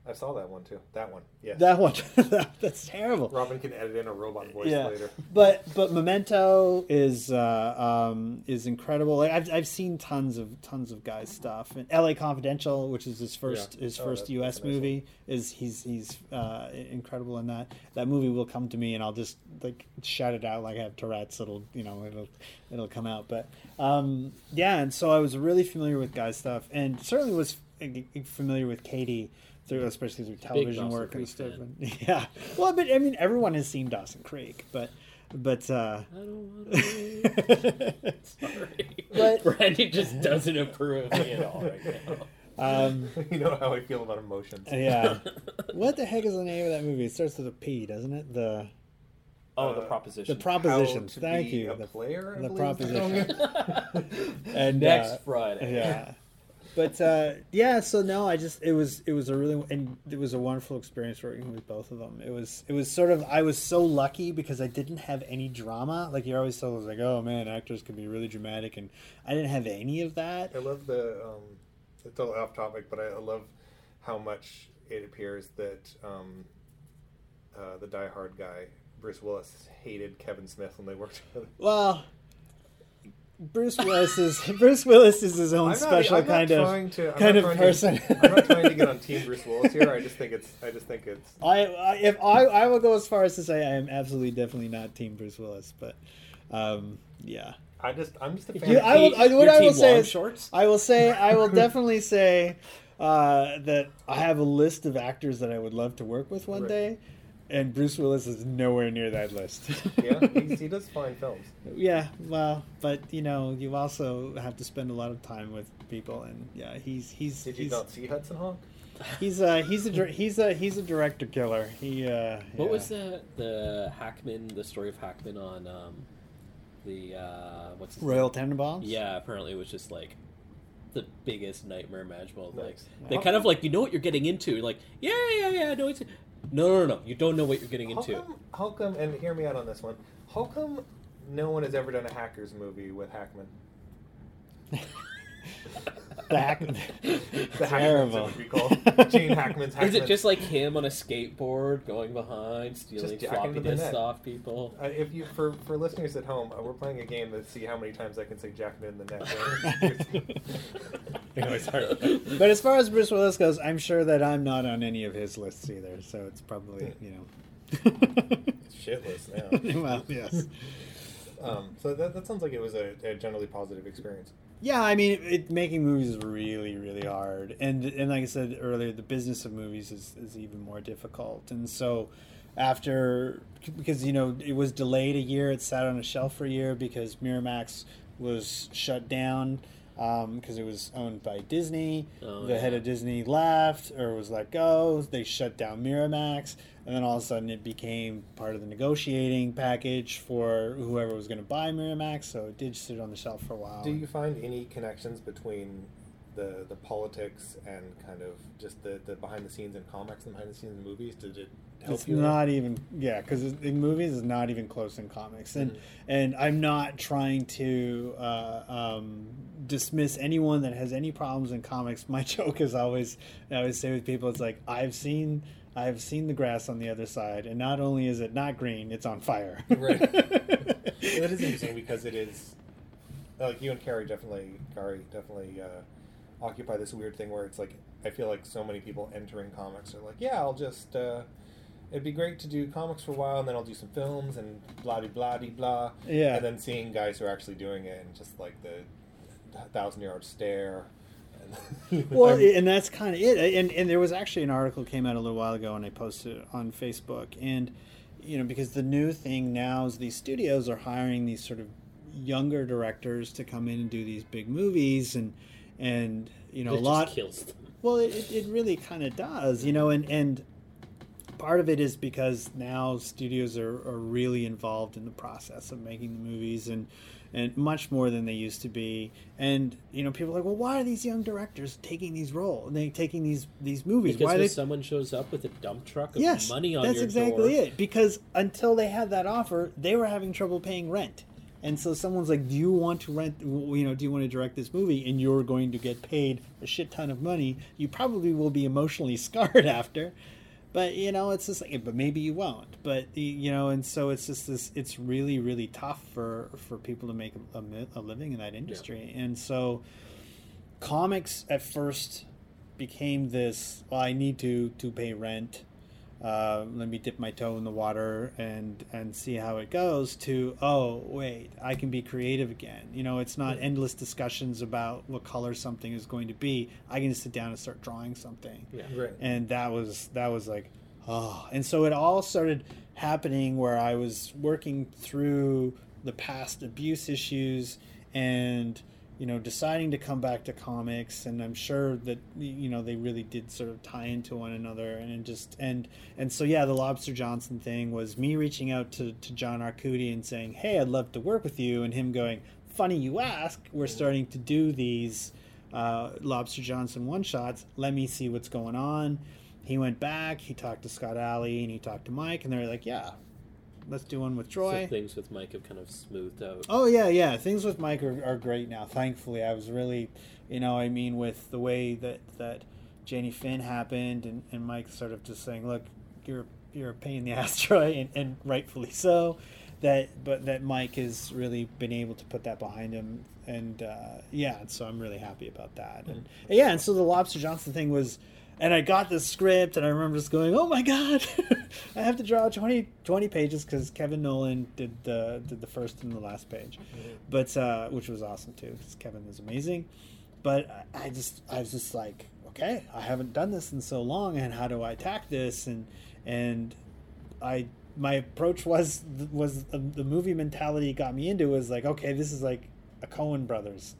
I saw that one too. That one, yeah. That one. That's terrible. Robin can edit in a robot voice Yeah. later. But but Memento is uh, um, is incredible. Like I've I've seen tons of tons of guys stuff. And L.A. Confidential, which is his first his Oh, first U.S. nice movie, is he's he's uh, incredible in that. That movie will come to me, and I'll just like shout it out like I have Tourette's. It'll you know it'll it'll come out. But um, yeah, and so I was really familiar with guys stuff, and certainly was familiar with Katie. Through, especially through television Dawson work and stuff. And, yeah, well, but I mean, everyone has seen Dawson Creek, but but uh, I don't want to. Sorry, But- Brandy just doesn't approve of me at all right now. um, you know how I feel about emotions. yeah. What the heck is the name of that movie? It starts with a P, doesn't it? The Oh, the Uh, proposition. the proposition. How to Thank be you. A The- player, I the the proposition. and Next uh, Friday. yeah. But uh, yeah, so no, I just it was it was a really and it was a wonderful experience working with both of them. It was it was sort of I was so lucky because I didn't have any drama. Like you're always told like, oh man, actors can be really dramatic, and I didn't have any of that. I love the. Um, it's a little off topic, but I, I love how much it appears that um, uh, the Die Hard guy, Bruce Willis, hated Kevin Smith when they worked together. Well, Bruce Willis is Bruce Willis is his own not- special kind of to- kind of person. To, I'm not trying to get on Team Bruce Willis here. I just think it's. I just think it's. I, I if I I will go as far as to say I am absolutely definitely not Team Bruce Willis, but um, yeah. I just. I'm just a fan. You- of I will- I- what I will say is- shorts. I will say I will definitely say uh, that I have a list of actors that I would love to work with one Right. day, and Bruce Willis is nowhere near that list. yeah, he, he does fine films. Yeah, well, but you know, you also have to spend a lot of time with people, and yeah, he's he's Did you he's, not see Hudson Hawk? he's a he's a he's a he's a director killer. He uh, What yeah. was the the Hackman? The story of Hackman on um, the uh, what's his Royal name? Tenenbaums? Yeah, apparently it was just like the biggest nightmare imaginable. Like Nice. they kind of like you know what you're getting into. You're like yeah yeah yeah no it's no no no no. you don't know what you're getting How into. come, how come? And hear me out on this one. How come no one has ever done a Hackers movie with Hackman? The hack- The Terrible. Hackmans, it would. Gene Hackman's Hackman. Is it just like him on a skateboard going behind, stealing jacking floppy the disks net. off people? Uh, if you for for listeners at home, uh, we're playing a game to see how many times I can say Jack in the net. anyway, sorry. But as far as Bruce Willis goes, I'm sure that I'm not on any of his lists either. So it's probably you know. It's shitless now. well, yes. Um, so that, that sounds like it was a, a generally positive experience. Yeah, I mean, it, making movies is really, really hard, and and like I said earlier, the business of movies is, is even more difficult. And so, after because you know it was delayed a year, it sat on a shelf for a year because Miramax was shut down Um, because it was owned by Disney. Oh, the head of Disney left or was let go. They shut down Miramax, and then all of a sudden it became part of the negotiating package for whoever was going to buy Miramax. So it did sit on the shelf for a while. Do you find any connections between the the politics and kind of just the, the behind the scenes in comics and behind the scenes in movies? Did it help it's you? not even yeah because in movies is not even close in comics and and i'm not trying to uh, um, dismiss anyone that has any problems in comics my joke is always i always say with people it's like i've seen i've seen the grass on the other side and not only is it not green it's on fire Right. That is interesting because it is like you and Kaare definitely, Kaare definitely uh, occupy this weird thing where it's like I feel like so many people entering comics are like, yeah, I'll just. Uh, It'd be great to do comics for a while, and then I'll do some films and blah de blah de blah. Yeah. And then seeing guys who are actually doing it and just like the thousand yard stare. And well and that's kind of it and and there was actually an article came out a little while ago and i posted it on facebook and you know because the new thing now is these studios are hiring these sort of younger directors to come in and do these big movies and and you know it a lot kills them. well, it, it really kind of does, you know, and, and part of it is because now studios are, are really involved in the process of making the movies and and much more than they used to be. And you know, people are like, well, why are these young directors taking these roles? They taking these these movies? Because why they? someone shows up with a dump truck of yes, money on that's your exactly door, it. Because until they had that offer, they were having trouble paying rent. And so someone's like, "Do you want to rent? You know, do you want to direct this movie?" And you're going to get paid a shit ton of money. You probably will be emotionally scarred after, but you know, it's just like, but maybe you won't. But you know, and so it's just this. It's really, really tough for for people to make a, a living in that industry. And so, comics at first became this. Well, I need to to pay rent uh, let me dip my toe in the water and and see how it goes to oh wait i can be creative again. You know it's not endless discussions about what color something is going to be. I can just sit down and start drawing something. Yeah. Right. and that was that was like oh. And so it all started happening where i was working through the past abuse issues and you know deciding to come back to comics and i'm sure that you know they really did sort of tie into one another and just and and so yeah the lobster johnson thing was me reaching out to, to john arcudi and saying hey i'd love to work with you and him going funny you ask we're starting to do these uh, lobster johnson one shots let me see what's going on. He went back he talked to scott allie and he talked to mike and they're like yeah let's do one with troy So things with Mike have kind of smoothed out. Oh yeah, yeah. Things with Mike are, are great now. Thankfully, I was really, you know, I mean, with the way that that Jenny Finn happened, and, and Mike sort of just saying, "Look, you're you're a pain in the ass, Troy," and, and rightfully so. That, but that Mike has really been able to put that behind him, and uh, yeah, so I'm really happy about that. And yeah, and so the Lobster Johnson thing was. And I got the script, and I remember just going, "Oh my god, I have to draw 20, 20 pages because Kevin Nolan did the did the first and the last page, but uh, which was awesome too because Kevin is amazing. But I I just I was just like, okay, I haven't done this in so long, and how do I attack this? And and I my approach was was the, the movie mentality got me into was like, okay, this is like a Coen Brothers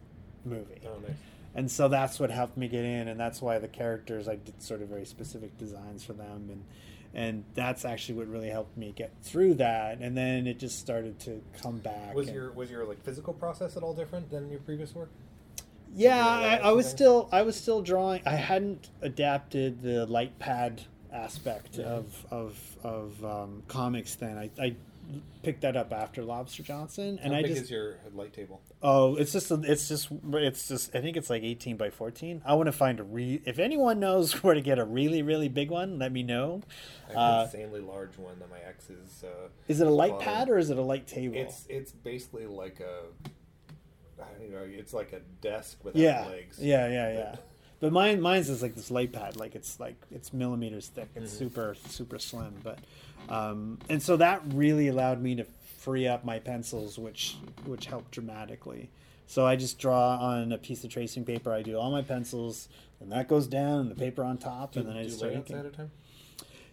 movie Oh, nice. And so that's what helped me get in and that's why the characters i did sort of very specific designs for them and and that's actually what really helped me get through that and then it just started to come back Was and- your was your like physical process at all different than your previous work? yeah Yeah, I, I was still i was still drawing i hadn't adapted the light pad aspect Yeah. of of of um, comics then I, I picked that up after Lobster Johnson, and How I big just is your light table? oh, it's just a, it's just it's just I think it's like eighteen by fourteen. I want to find a re. If anyone knows where to get a really really big one, let me know. I have Uh, an insanely large one that my ex is. Uh, Is it a light pad or is it a light table? it's it's basically like a. I don't know. It's like a desk without yeah, legs. yeah, yeah, yeah. But mine, mine's is like this light pad, like it's like it's millimeters thick. It's Mhm. super, super slim. But, um, and so that really allowed me to free up my pencils, which which helped dramatically. So I just draw on a piece of tracing paper. I do all my pencils, and that goes down, and the paper on top, Do, and then I just layouts at a time?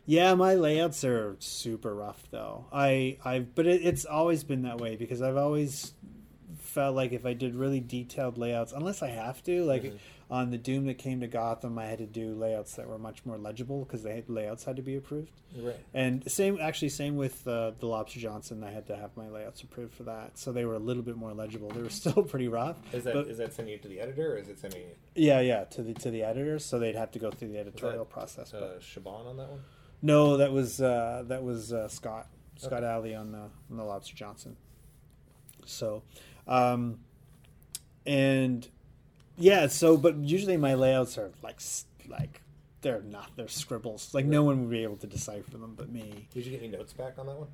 Yeah, my layouts are super rough though. I I but it, it's always been that way because I've always felt like if I did really detailed layouts, unless I have to, like Mhm. On the Doom that came to Gotham, I had to do layouts that were much more legible because they had layouts had to be approved. Right. And same actually same with uh, the Lobster Johnson, I had to have my layouts approved for that, so they were a little bit more legible. They were still pretty rough. Is that is but- that sending it to the editor, or is it sending Yeah, yeah, to the to the editor. so they'd have to go through the editorial that, process. but- uh, Shaban on that one? No, that was uh, that was uh, Scott Scott Okay. Allie on the on the Lobster Johnson. So, um, and yeah, so but usually my layouts are like like they're not they're scribbles. Like no one would be able to decipher them but me. Did you get any notes back on that one?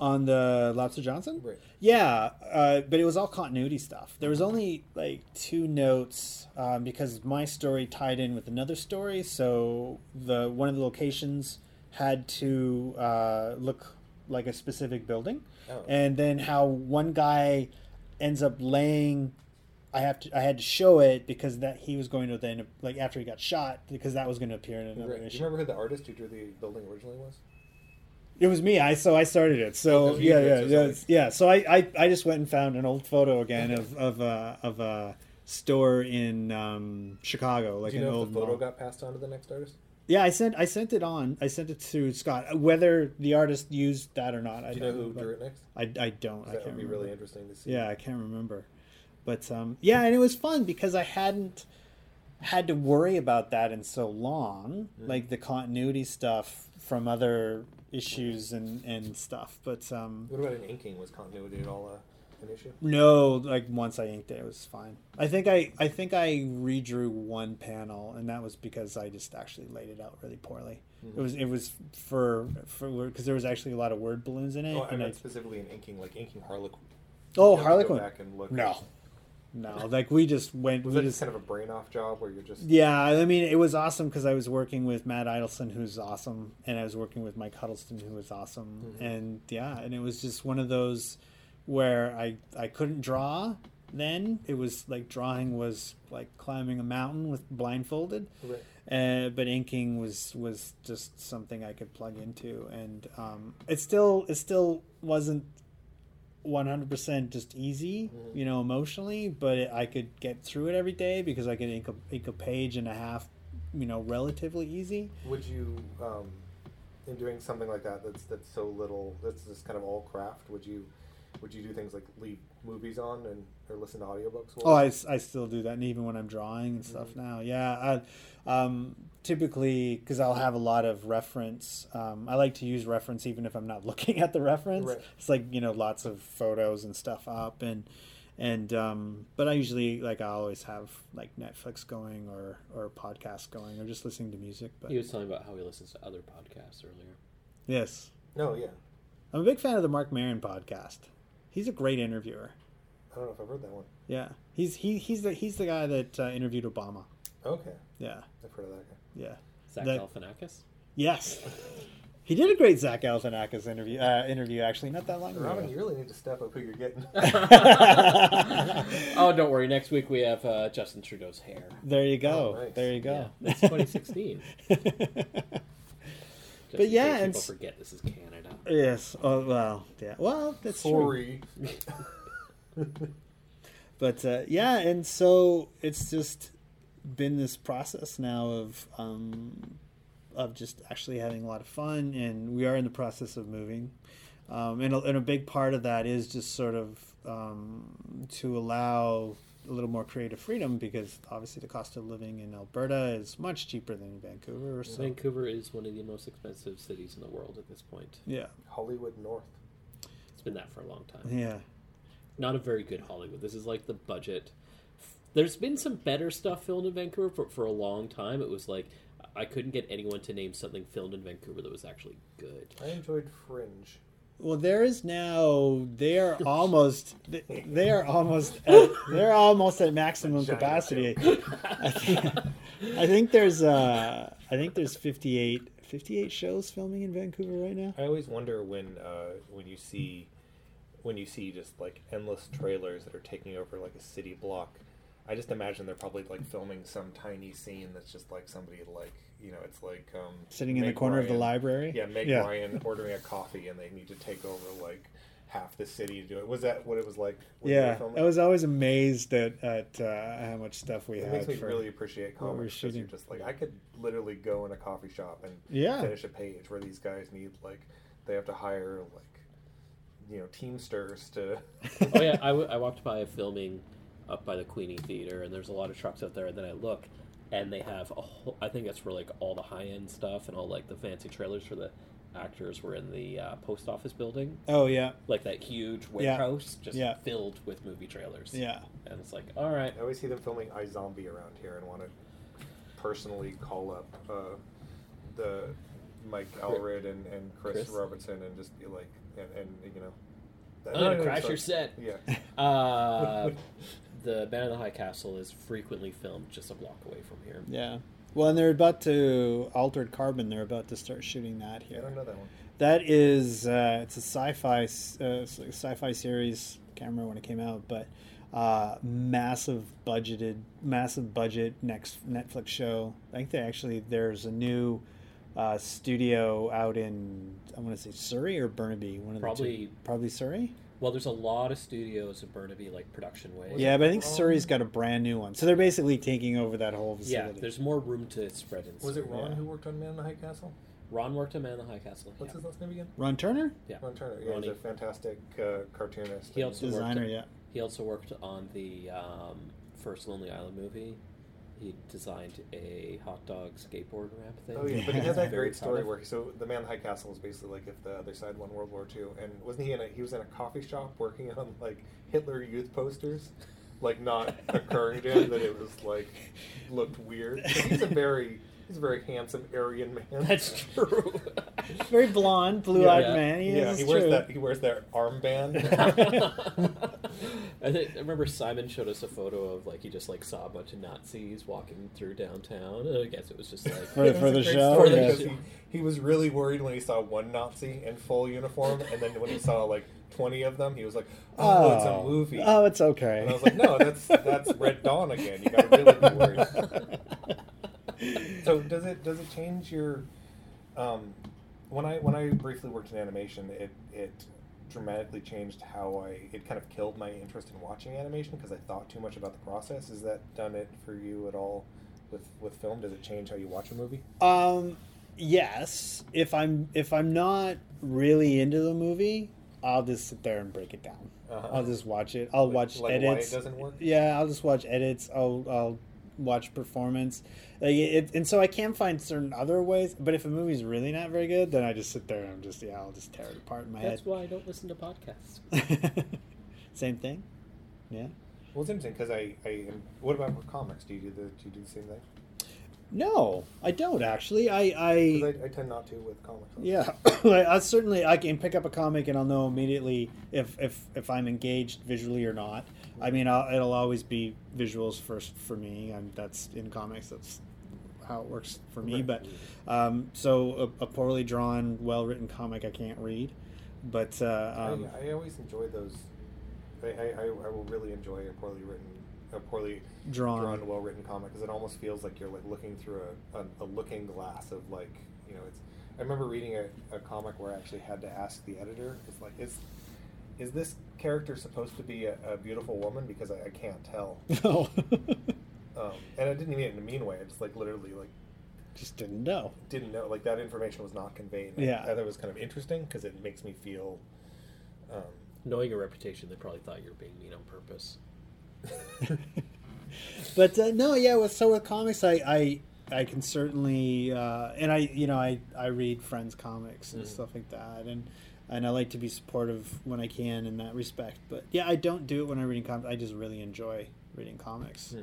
On the Lobster Johnson, Right. yeah, uh, but it was all continuity stuff. There was only like two notes um, because my story tied in with another story. So the one of the locations had to uh, look like a specific building, Oh. and then how one guy ends up laying. I have to. I had to show it because that he was going to then like after he got shot because that was going to appear in another Right. Do you remember who the artist who drew the building originally was? It was me. I so I started it. So Oh, yeah, yeah, yeah, yeah. So I, I, I just went and found an old photo again of of a of a store in um, Chicago, like Do you an know old if the photo mall. got passed on to the next artist? Yeah, I sent I sent it on. I sent it to Scott. Whether the artist used that or not, I Do you know don't who drew it next? I, I don't. I That can't would be remember. really interesting to see. Yeah, I can't remember. But um, yeah, and it was fun because I hadn't had to worry about that in so long, like the continuity stuff from other issues and, and stuff. But um, What about in inking? Was continuity at all uh, an issue? no, like once I inked it, it was fine. I think I I think I redrew one panel, and that was because I just actually laid it out really poorly. It was it was for for because there was actually a lot of word balloons in it, Oh, I and I specifically in inking, like inking Harlequin. oh to go Harlequin. Back and look. No, no, like we just went. Was we just kind of a brain off job where you're just Yeah, I mean, it was awesome because I was working with Matt Idelson, who's awesome, and I was working with Mike Huddleston, who was awesome, Mhm. and yeah, and it was just one of those where I I couldn't draw. Then it was like drawing was like climbing a mountain with blindfolded, Right. uh, but inking was was just something I could plug into, and um, it still it still wasn't one hundred percent just easy, Mhm. you know, emotionally, but it, I could get through it every day because I could ink a, ink a page and a half, you know, relatively easy. Would you, um, in doing something like that, that's that's so little, that's just kind of all craft. Would you, would you do things like leave movies on and or listen to audiobooks? Oh, I, I still do that, and even when I'm drawing and stuff Mhm. now, yeah. I, um, typically, because I'll have a lot of reference. Um, I like to use reference even if I'm not looking at the reference. Right. It's like you know lots of photos and stuff up, and and um, but I usually like I always have like Netflix going or or podcast going or just listening to music. But He was telling about how he listens to other podcasts earlier. yes, no, yeah, I'm a big fan of the Marc Maron podcast. He's a great interviewer. I don't know if I've heard that one. Yeah, he's he he's the he's the guy that uh, interviewed Obama. Okay, Yeah, I've heard of that guy. Yeah. Zach That- Galifianakis. Yes. He did a great Zach Galifianakis interview. Uh, interview actually, not that long ago. Robin, you really need to step up who you're getting. oh, don't worry. Next week we have uh, Justin Trudeau's hair. there you go. Oh, nice. There you go. Yeah, it's 2016. Just But in yeah, case and people s- forget this is Canada. yes. Oh well. Yeah. Well, that's true. Sorry. But uh, yeah, and so it's just been this process now of um, of just actually having a lot of fun, and we are in the process of moving. Um, and, a, and a big part of that is just sort of um, to allow a little more creative freedom because obviously the cost of living in Alberta is much cheaper than in Vancouver. So Vancouver is one of the most expensive cities in the world at this point. yeah, Hollywood North. It's been that for a long time. Yeah. Not a very good Hollywood. This is like the budget. There's been some better stuff filmed in Vancouver, but for a long time it was like I couldn't get anyone to name something filmed in Vancouver that was actually good. I enjoyed Fringe. Well, there is now. They are almost. They are almost. At, they're almost at maximum capacity. I think, I think there's. Uh, I think there's 58, 58 shows filming in Vancouver right now. I always wonder when uh, when you see when you see just like endless trailers that are taking over like a city block. I just imagine they're probably like filming some tiny scene that's just like somebody like you know it's like um, Sitting in the corner of the library. Yeah, Meg Yeah. Ryan ordering a coffee and they need to take over like half the city to do it. Was that what it was like? when you were Yeah. I was always amazed at at uh, how much stuff we It had. makes me for, really appreciate what comics because you're shooting. just like I could literally go in a coffee shop and Yeah. finish a page where these guys need like they have to hire like you know teamsters to oh yeah, I, w- I walked by a filming up by the Queenie Theater, and there's a lot of trucks out there. And then I look, and they have a whole. I think that's for like all the high end stuff and all like the fancy trailers for the actors were in the uh, post office building, Oh yeah, like that huge Yeah. warehouse, just Yeah. filled with movie trailers. yeah. and it's like, all right, I always see them filming iZombie around here and want to personally call up uh, the Mike Allred and, and Chris, Chris? Roberson and just be like and, and you know I'm gonna crash your set. Yeah. Uh, the Man in the High Castle is frequently filmed just a block away from here. Yeah. Well, and they're about to Altered Carbon. They're about to start shooting that here. I here. don't know that one. That is, uh, it's a sci-fi, s- uh, sci-fi series. Can't remember when it came out, but uh, massive budgeted, massive budget next Netflix show. I think they actually there's a new uh, studio out in I want to say Surrey or Burnaby. One of the Probably- two. probably Surrey. Well, there's a lot of studios in Burnaby, like production way. Yeah, but I think Ron? Surrey's got a brand new one, so they're basically taking over that whole Yeah, facility. there's more room to spread in. Was it Ron Yeah. who worked on Man in the High Castle? Ron worked on Man in the High Castle. What's yeah. his last name again? Ron Turner, Yeah. Ron Turner. Yeah, Ronnie. he's a fantastic uh, cartoonist. He also designer. worked, Yeah. He also worked on the um, first Lonely Island movie. He designed a hot dog skateboard ramp thing. Oh yeah, but he has that Very great story where so the man in the high castle is basically like if the other side won World War II, and wasn't he in a he was in a coffee shop working on like Hitler youth posters, like not occurring to him that it was like looked weird. 'Cause He's a very he's a very handsome Aryan man. That's true. Very blonde, blue-eyed Yeah. man. He yeah, is. he wears true. that he wears that armband. I, think, I remember Simon showed us a photo of like he just like saw a bunch of Nazis walking through downtown. And I guess it was just like For- for the show, story yeah. because he, he was really worried when he saw one Nazi in full uniform, and then when he saw like twenty of them, he was like, "Oh, it's a oh. movie." Oh, it's okay. And I was like, no, that's that's Red Dawn again. You gotta really be worried. So does it does it change your um, when I when I briefly worked in animation, it it dramatically changed how I it kind of killed my interest in watching animation because I thought too much about the process. Has that done it for you at all with with film? Does it change how you watch a movie? Um, yes. If I'm if I'm not really into the movie, I'll just sit there and break it down. Uh-huh. I'll just watch it. I'll Like- watch like edits. why it doesn't work? Yeah, I'll just watch edits. I'll I'll watch performance. Like it, and so I can find certain other ways. But if a movie's really not very good, then I just sit there and I'm just yeah, I'll just tear it apart in my head. that's why I don't listen to podcasts. Same thing. Yeah. Well, it's interesting because I, I what about for comics? Do you do the do you do the same thing? No, I don't actually. I I I, I tend not to with comics. Yeah, I, I certainly I can pick up a comic and I'll know immediately if if, if I'm engaged visually or not. I mean, I'll, it'll always be visuals first for me, and that's in comics. That's how it works for me. Right. But um, so a, a poorly drawn, well written comic I can't read. But uh, um, I, I always enjoy those. I, I I will really enjoy a poorly written, a poorly Drawn. drawn, well written comic because it almost feels like you're like looking through a, a, a looking glass of like you know it's. I remember reading a, a comic where I actually had to ask the editor, "It's like is is this character supposed to be a, a beautiful woman? Because I, I can't tell." no, Um, and I didn't mean it in a mean way. I just like literally like just didn't know. didn't know like that information was not conveyed. And Yeah. I thought it was kind of interesting because it makes me feel. Um, Knowing your reputation, they probably thought you were being mean on purpose. but uh, no, yeah. With, so with comics, I I, I can certainly uh, and I you know I I read friends comics and Mhm. stuff like that, and and I like to be supportive when I can in that respect. But yeah, I don't do it when I'm reading comics. I just really enjoy reading comics. Hmm.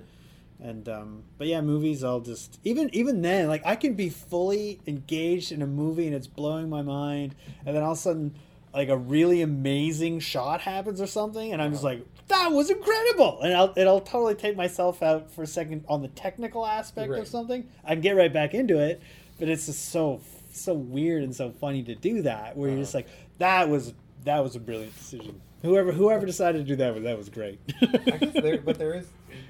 And um, but yeah, movies. I'll just even even then, like I can be fully engaged in a movie and it's blowing my mind, and then all of a sudden, like a really amazing shot happens or something, and I'm just like, that was incredible, and I'll it'll totally take myself out for a second on the technical aspect Right. of something. I can get right back into it, but it's just so so weird and so funny to do that, where you're just like, that was that was a brilliant decision. Whoever whoever decided to do that was that was great. I guess there, but there is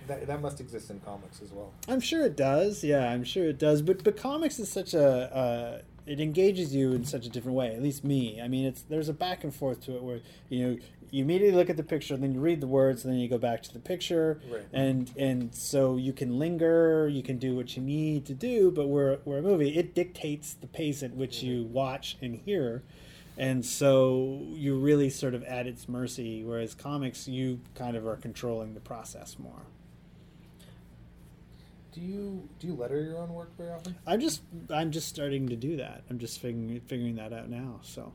that, that must exist in comics as well. I'm sure it does. Yeah, I'm sure it does. But but comics is such a uh, it engages you in such a different way. At least me. I mean, it's there's a back and forth to it where you know you immediately look at the picture, then you read the words, and then you go back to the picture, Right. and and so you can linger, you can do what you need to do. But we're we're a movie. It dictates the pace at which you watch and hear. And so you're really sort of at its mercy, whereas comics, you kind of are controlling the process more. Do you do you letter your own work very often? I'm just I'm just starting to do that. I'm just figuring figuring that out now. So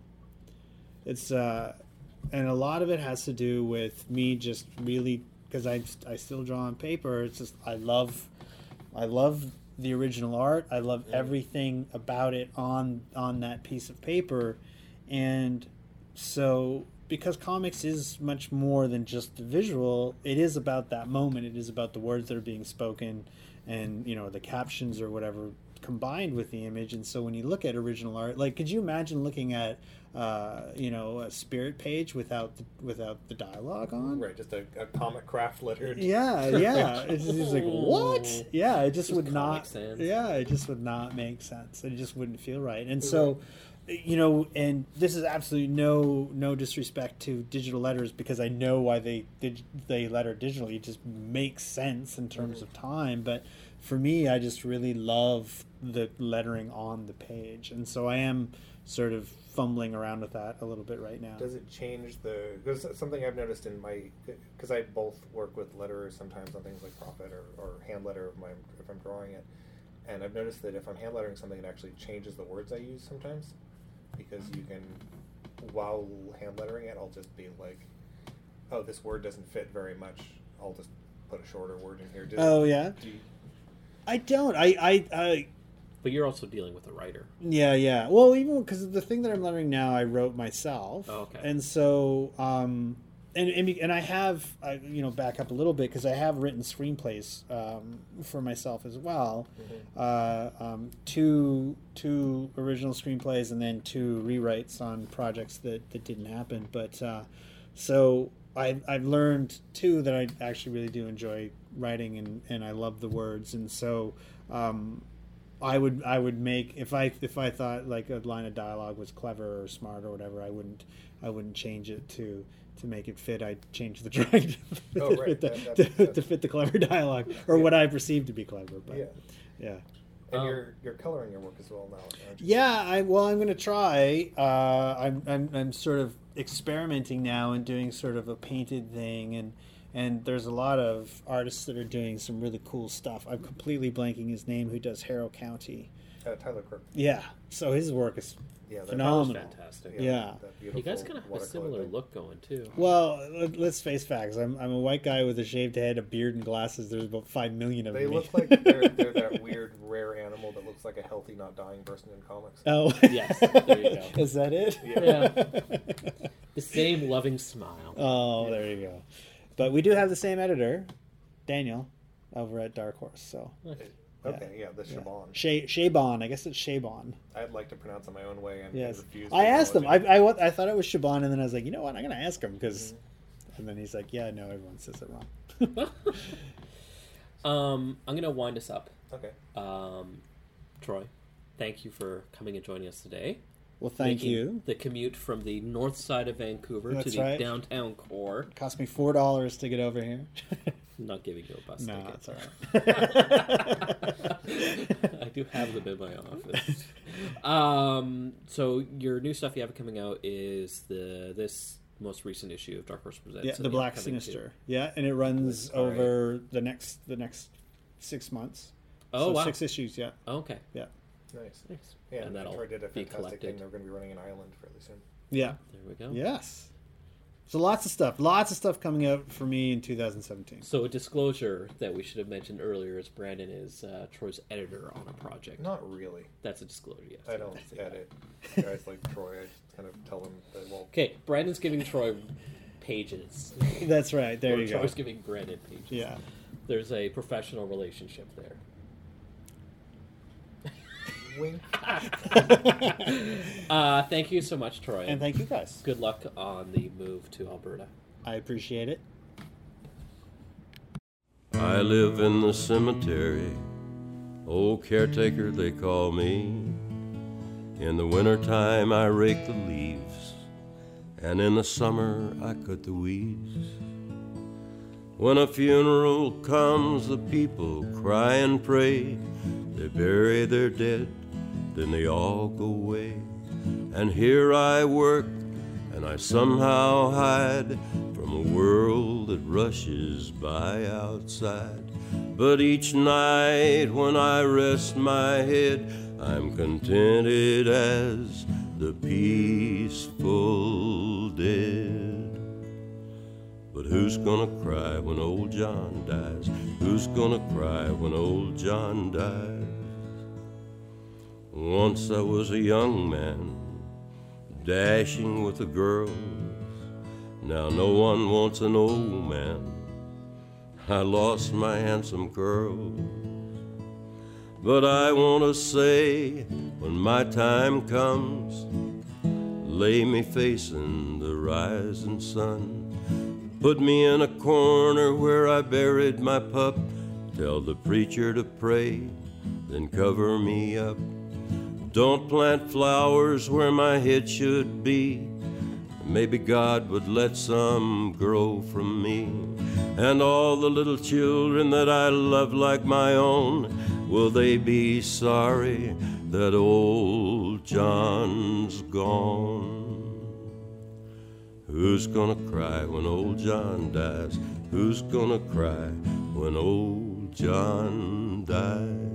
it's uh and a lot of it has to do with me just really because I I still draw on paper. It's just I love I love the original art. I love everything about it on on that piece of paper and so because comics is much more than just the visual it is about that moment it is about the words that are being spoken and you know the captions or whatever combined with the image and so when you look at original art like could you imagine looking at uh, you know a spirit page without the, without the dialogue on Right, just a, a Comicraft lettered. yeah, yeah. It's just it's like what? Yeah, it just, Just would not. Sans. Yeah, it just would not make sense. It just wouldn't feel right. And so, you know, and this is absolutely no no disrespect to digital letters because I know why they did they letter digitally. It just makes sense in terms of time. But for me, I just really love the lettering on the page, and so I am sort of fumbling around with that a little bit right now. Does it change the? Because something I've noticed in my, because I both work with letterers sometimes on things like Prophet or, or hand letter if, my, if I'm drawing it, and I've noticed that if I'm hand lettering something, it actually changes the words I use sometimes, because you can, while hand lettering it, I'll just be like, oh, this word doesn't fit very much. I'll just put a shorter word in here. Do- Oh, yeah? do you- I don't. I I. I But you're also dealing with a writer. Yeah, yeah. Well, even because the thing that I'm learning now, I wrote myself. Oh, okay. And so, um, and and, and I have, I, you know, back up a little bit because I have written screenplays um, for myself as well. Uh, um, two two original screenplays and then two rewrites on projects that that didn't happen. But uh, so I I've learned too that I actually really do enjoy writing and and I love the words and so. Um, I would I would make if I if I thought like a line of dialogue was clever or smart or whatever I wouldn't I wouldn't change it to to make it fit I'd change the drawing to, Oh, fit right. the, That- that to, to fit the clever dialogue or Yeah. what I perceive to be clever but Yeah. yeah And Um, you're you're coloring your work as well now. aren't yeah I well I'm gonna try uh, I'm, I'm I'm sort of experimenting now and doing sort of a painted thing and and there's a lot of artists that are doing some really cool stuff I'm completely blanking his name who does Harrow County Uh, Tyler Crook. yeah so his work is Yeah, Phenomenal. Fantastic. Yeah. that You guys kind of have a similar thing. look going too. Well, let- let's face facts. I'm, I'm a white guy with a shaved head, a beard, and glasses. There's about five million of them. They me. look like they're, they're that weird, rare animal that looks like a healthy, not dying person in comics. oh, Yes, there you go. Is that it? Yeah. The same loving smile. oh, there you go. But we do have the same editor, Daniel, over at Dark Horse. So Okay, yeah, the yeah. Chabon. Shay Chabon. I guess it's Chabon. I'd like to pronounce it my own way and, and Yes. refuse. I to asked him. I, I, I thought it was Chabon, and then I was like, you know what? I'm gonna ask him because. Mm-hmm. And then he's like, "Yeah, no, everyone says it wrong." Um, I'm gonna wind us up. Okay. Um, Troy, thank you for coming and joining us today. Well, thank you. The commute from the north side of Vancouver to the right. downtown core. It cost me four dollars to get over here. I'm not giving you a bus no, ticket. it's all right. I do have them in my office. um, so your new stuff you have coming out is the this most recent issue of Dark Horse Presents. Yeah, the Black Sinister. Yeah, and it runs All right. over the next the next six months. Oh So wow! six issues. Yeah, Oh, okay, yeah. Nice. nice. Yeah, and that'll Troy did a be fantastic thing. collected. They're going to be running an island fairly soon. Yeah. There we go. Yes. So lots of stuff. Lots of stuff coming out for me in 2017. So a disclosure that we should have mentioned earlier is Brandon is uh, Troy's editor on a project. Not really. That's a disclosure. Yes. I don't edit guys like Troy. I just kind of tell them that well, Okay, Brandon's giving Troy pages. That's right. There or you go. Troy's giving Brandon pages. Yeah. There's a professional relationship there. Wink. Uh, thank you so much, Troy. And thank you guys. Good luck on the move to Alberta. I appreciate it. I live in the cemetery, old caretaker they call me. In the wintertime I rake the leaves, and in the summer I cut the weeds. When a funeral comes, the people cry and pray. They bury their dead, then they all go away. And here I work, and I somehow hide from a world that rushes by outside. But each night when I rest my head, I'm contented as the peaceful dead. But who's gonna cry when old John dies? Who's gonna cry when old John dies? Once I was a young man, dashing with the girls. Now no one wants an old man. I lost my handsome curls. But I want to say, when my time comes, lay me facing the rising sun. Put me in a corner where I buried my pup. Tell the preacher to pray, then cover me up. Don't plant flowers where my head should be. Maybe God would let some grow from me. And all the little children that I love like my own, will they be sorry that old John's gone? Who's gonna cry when old John dies? Who's gonna cry when old John dies?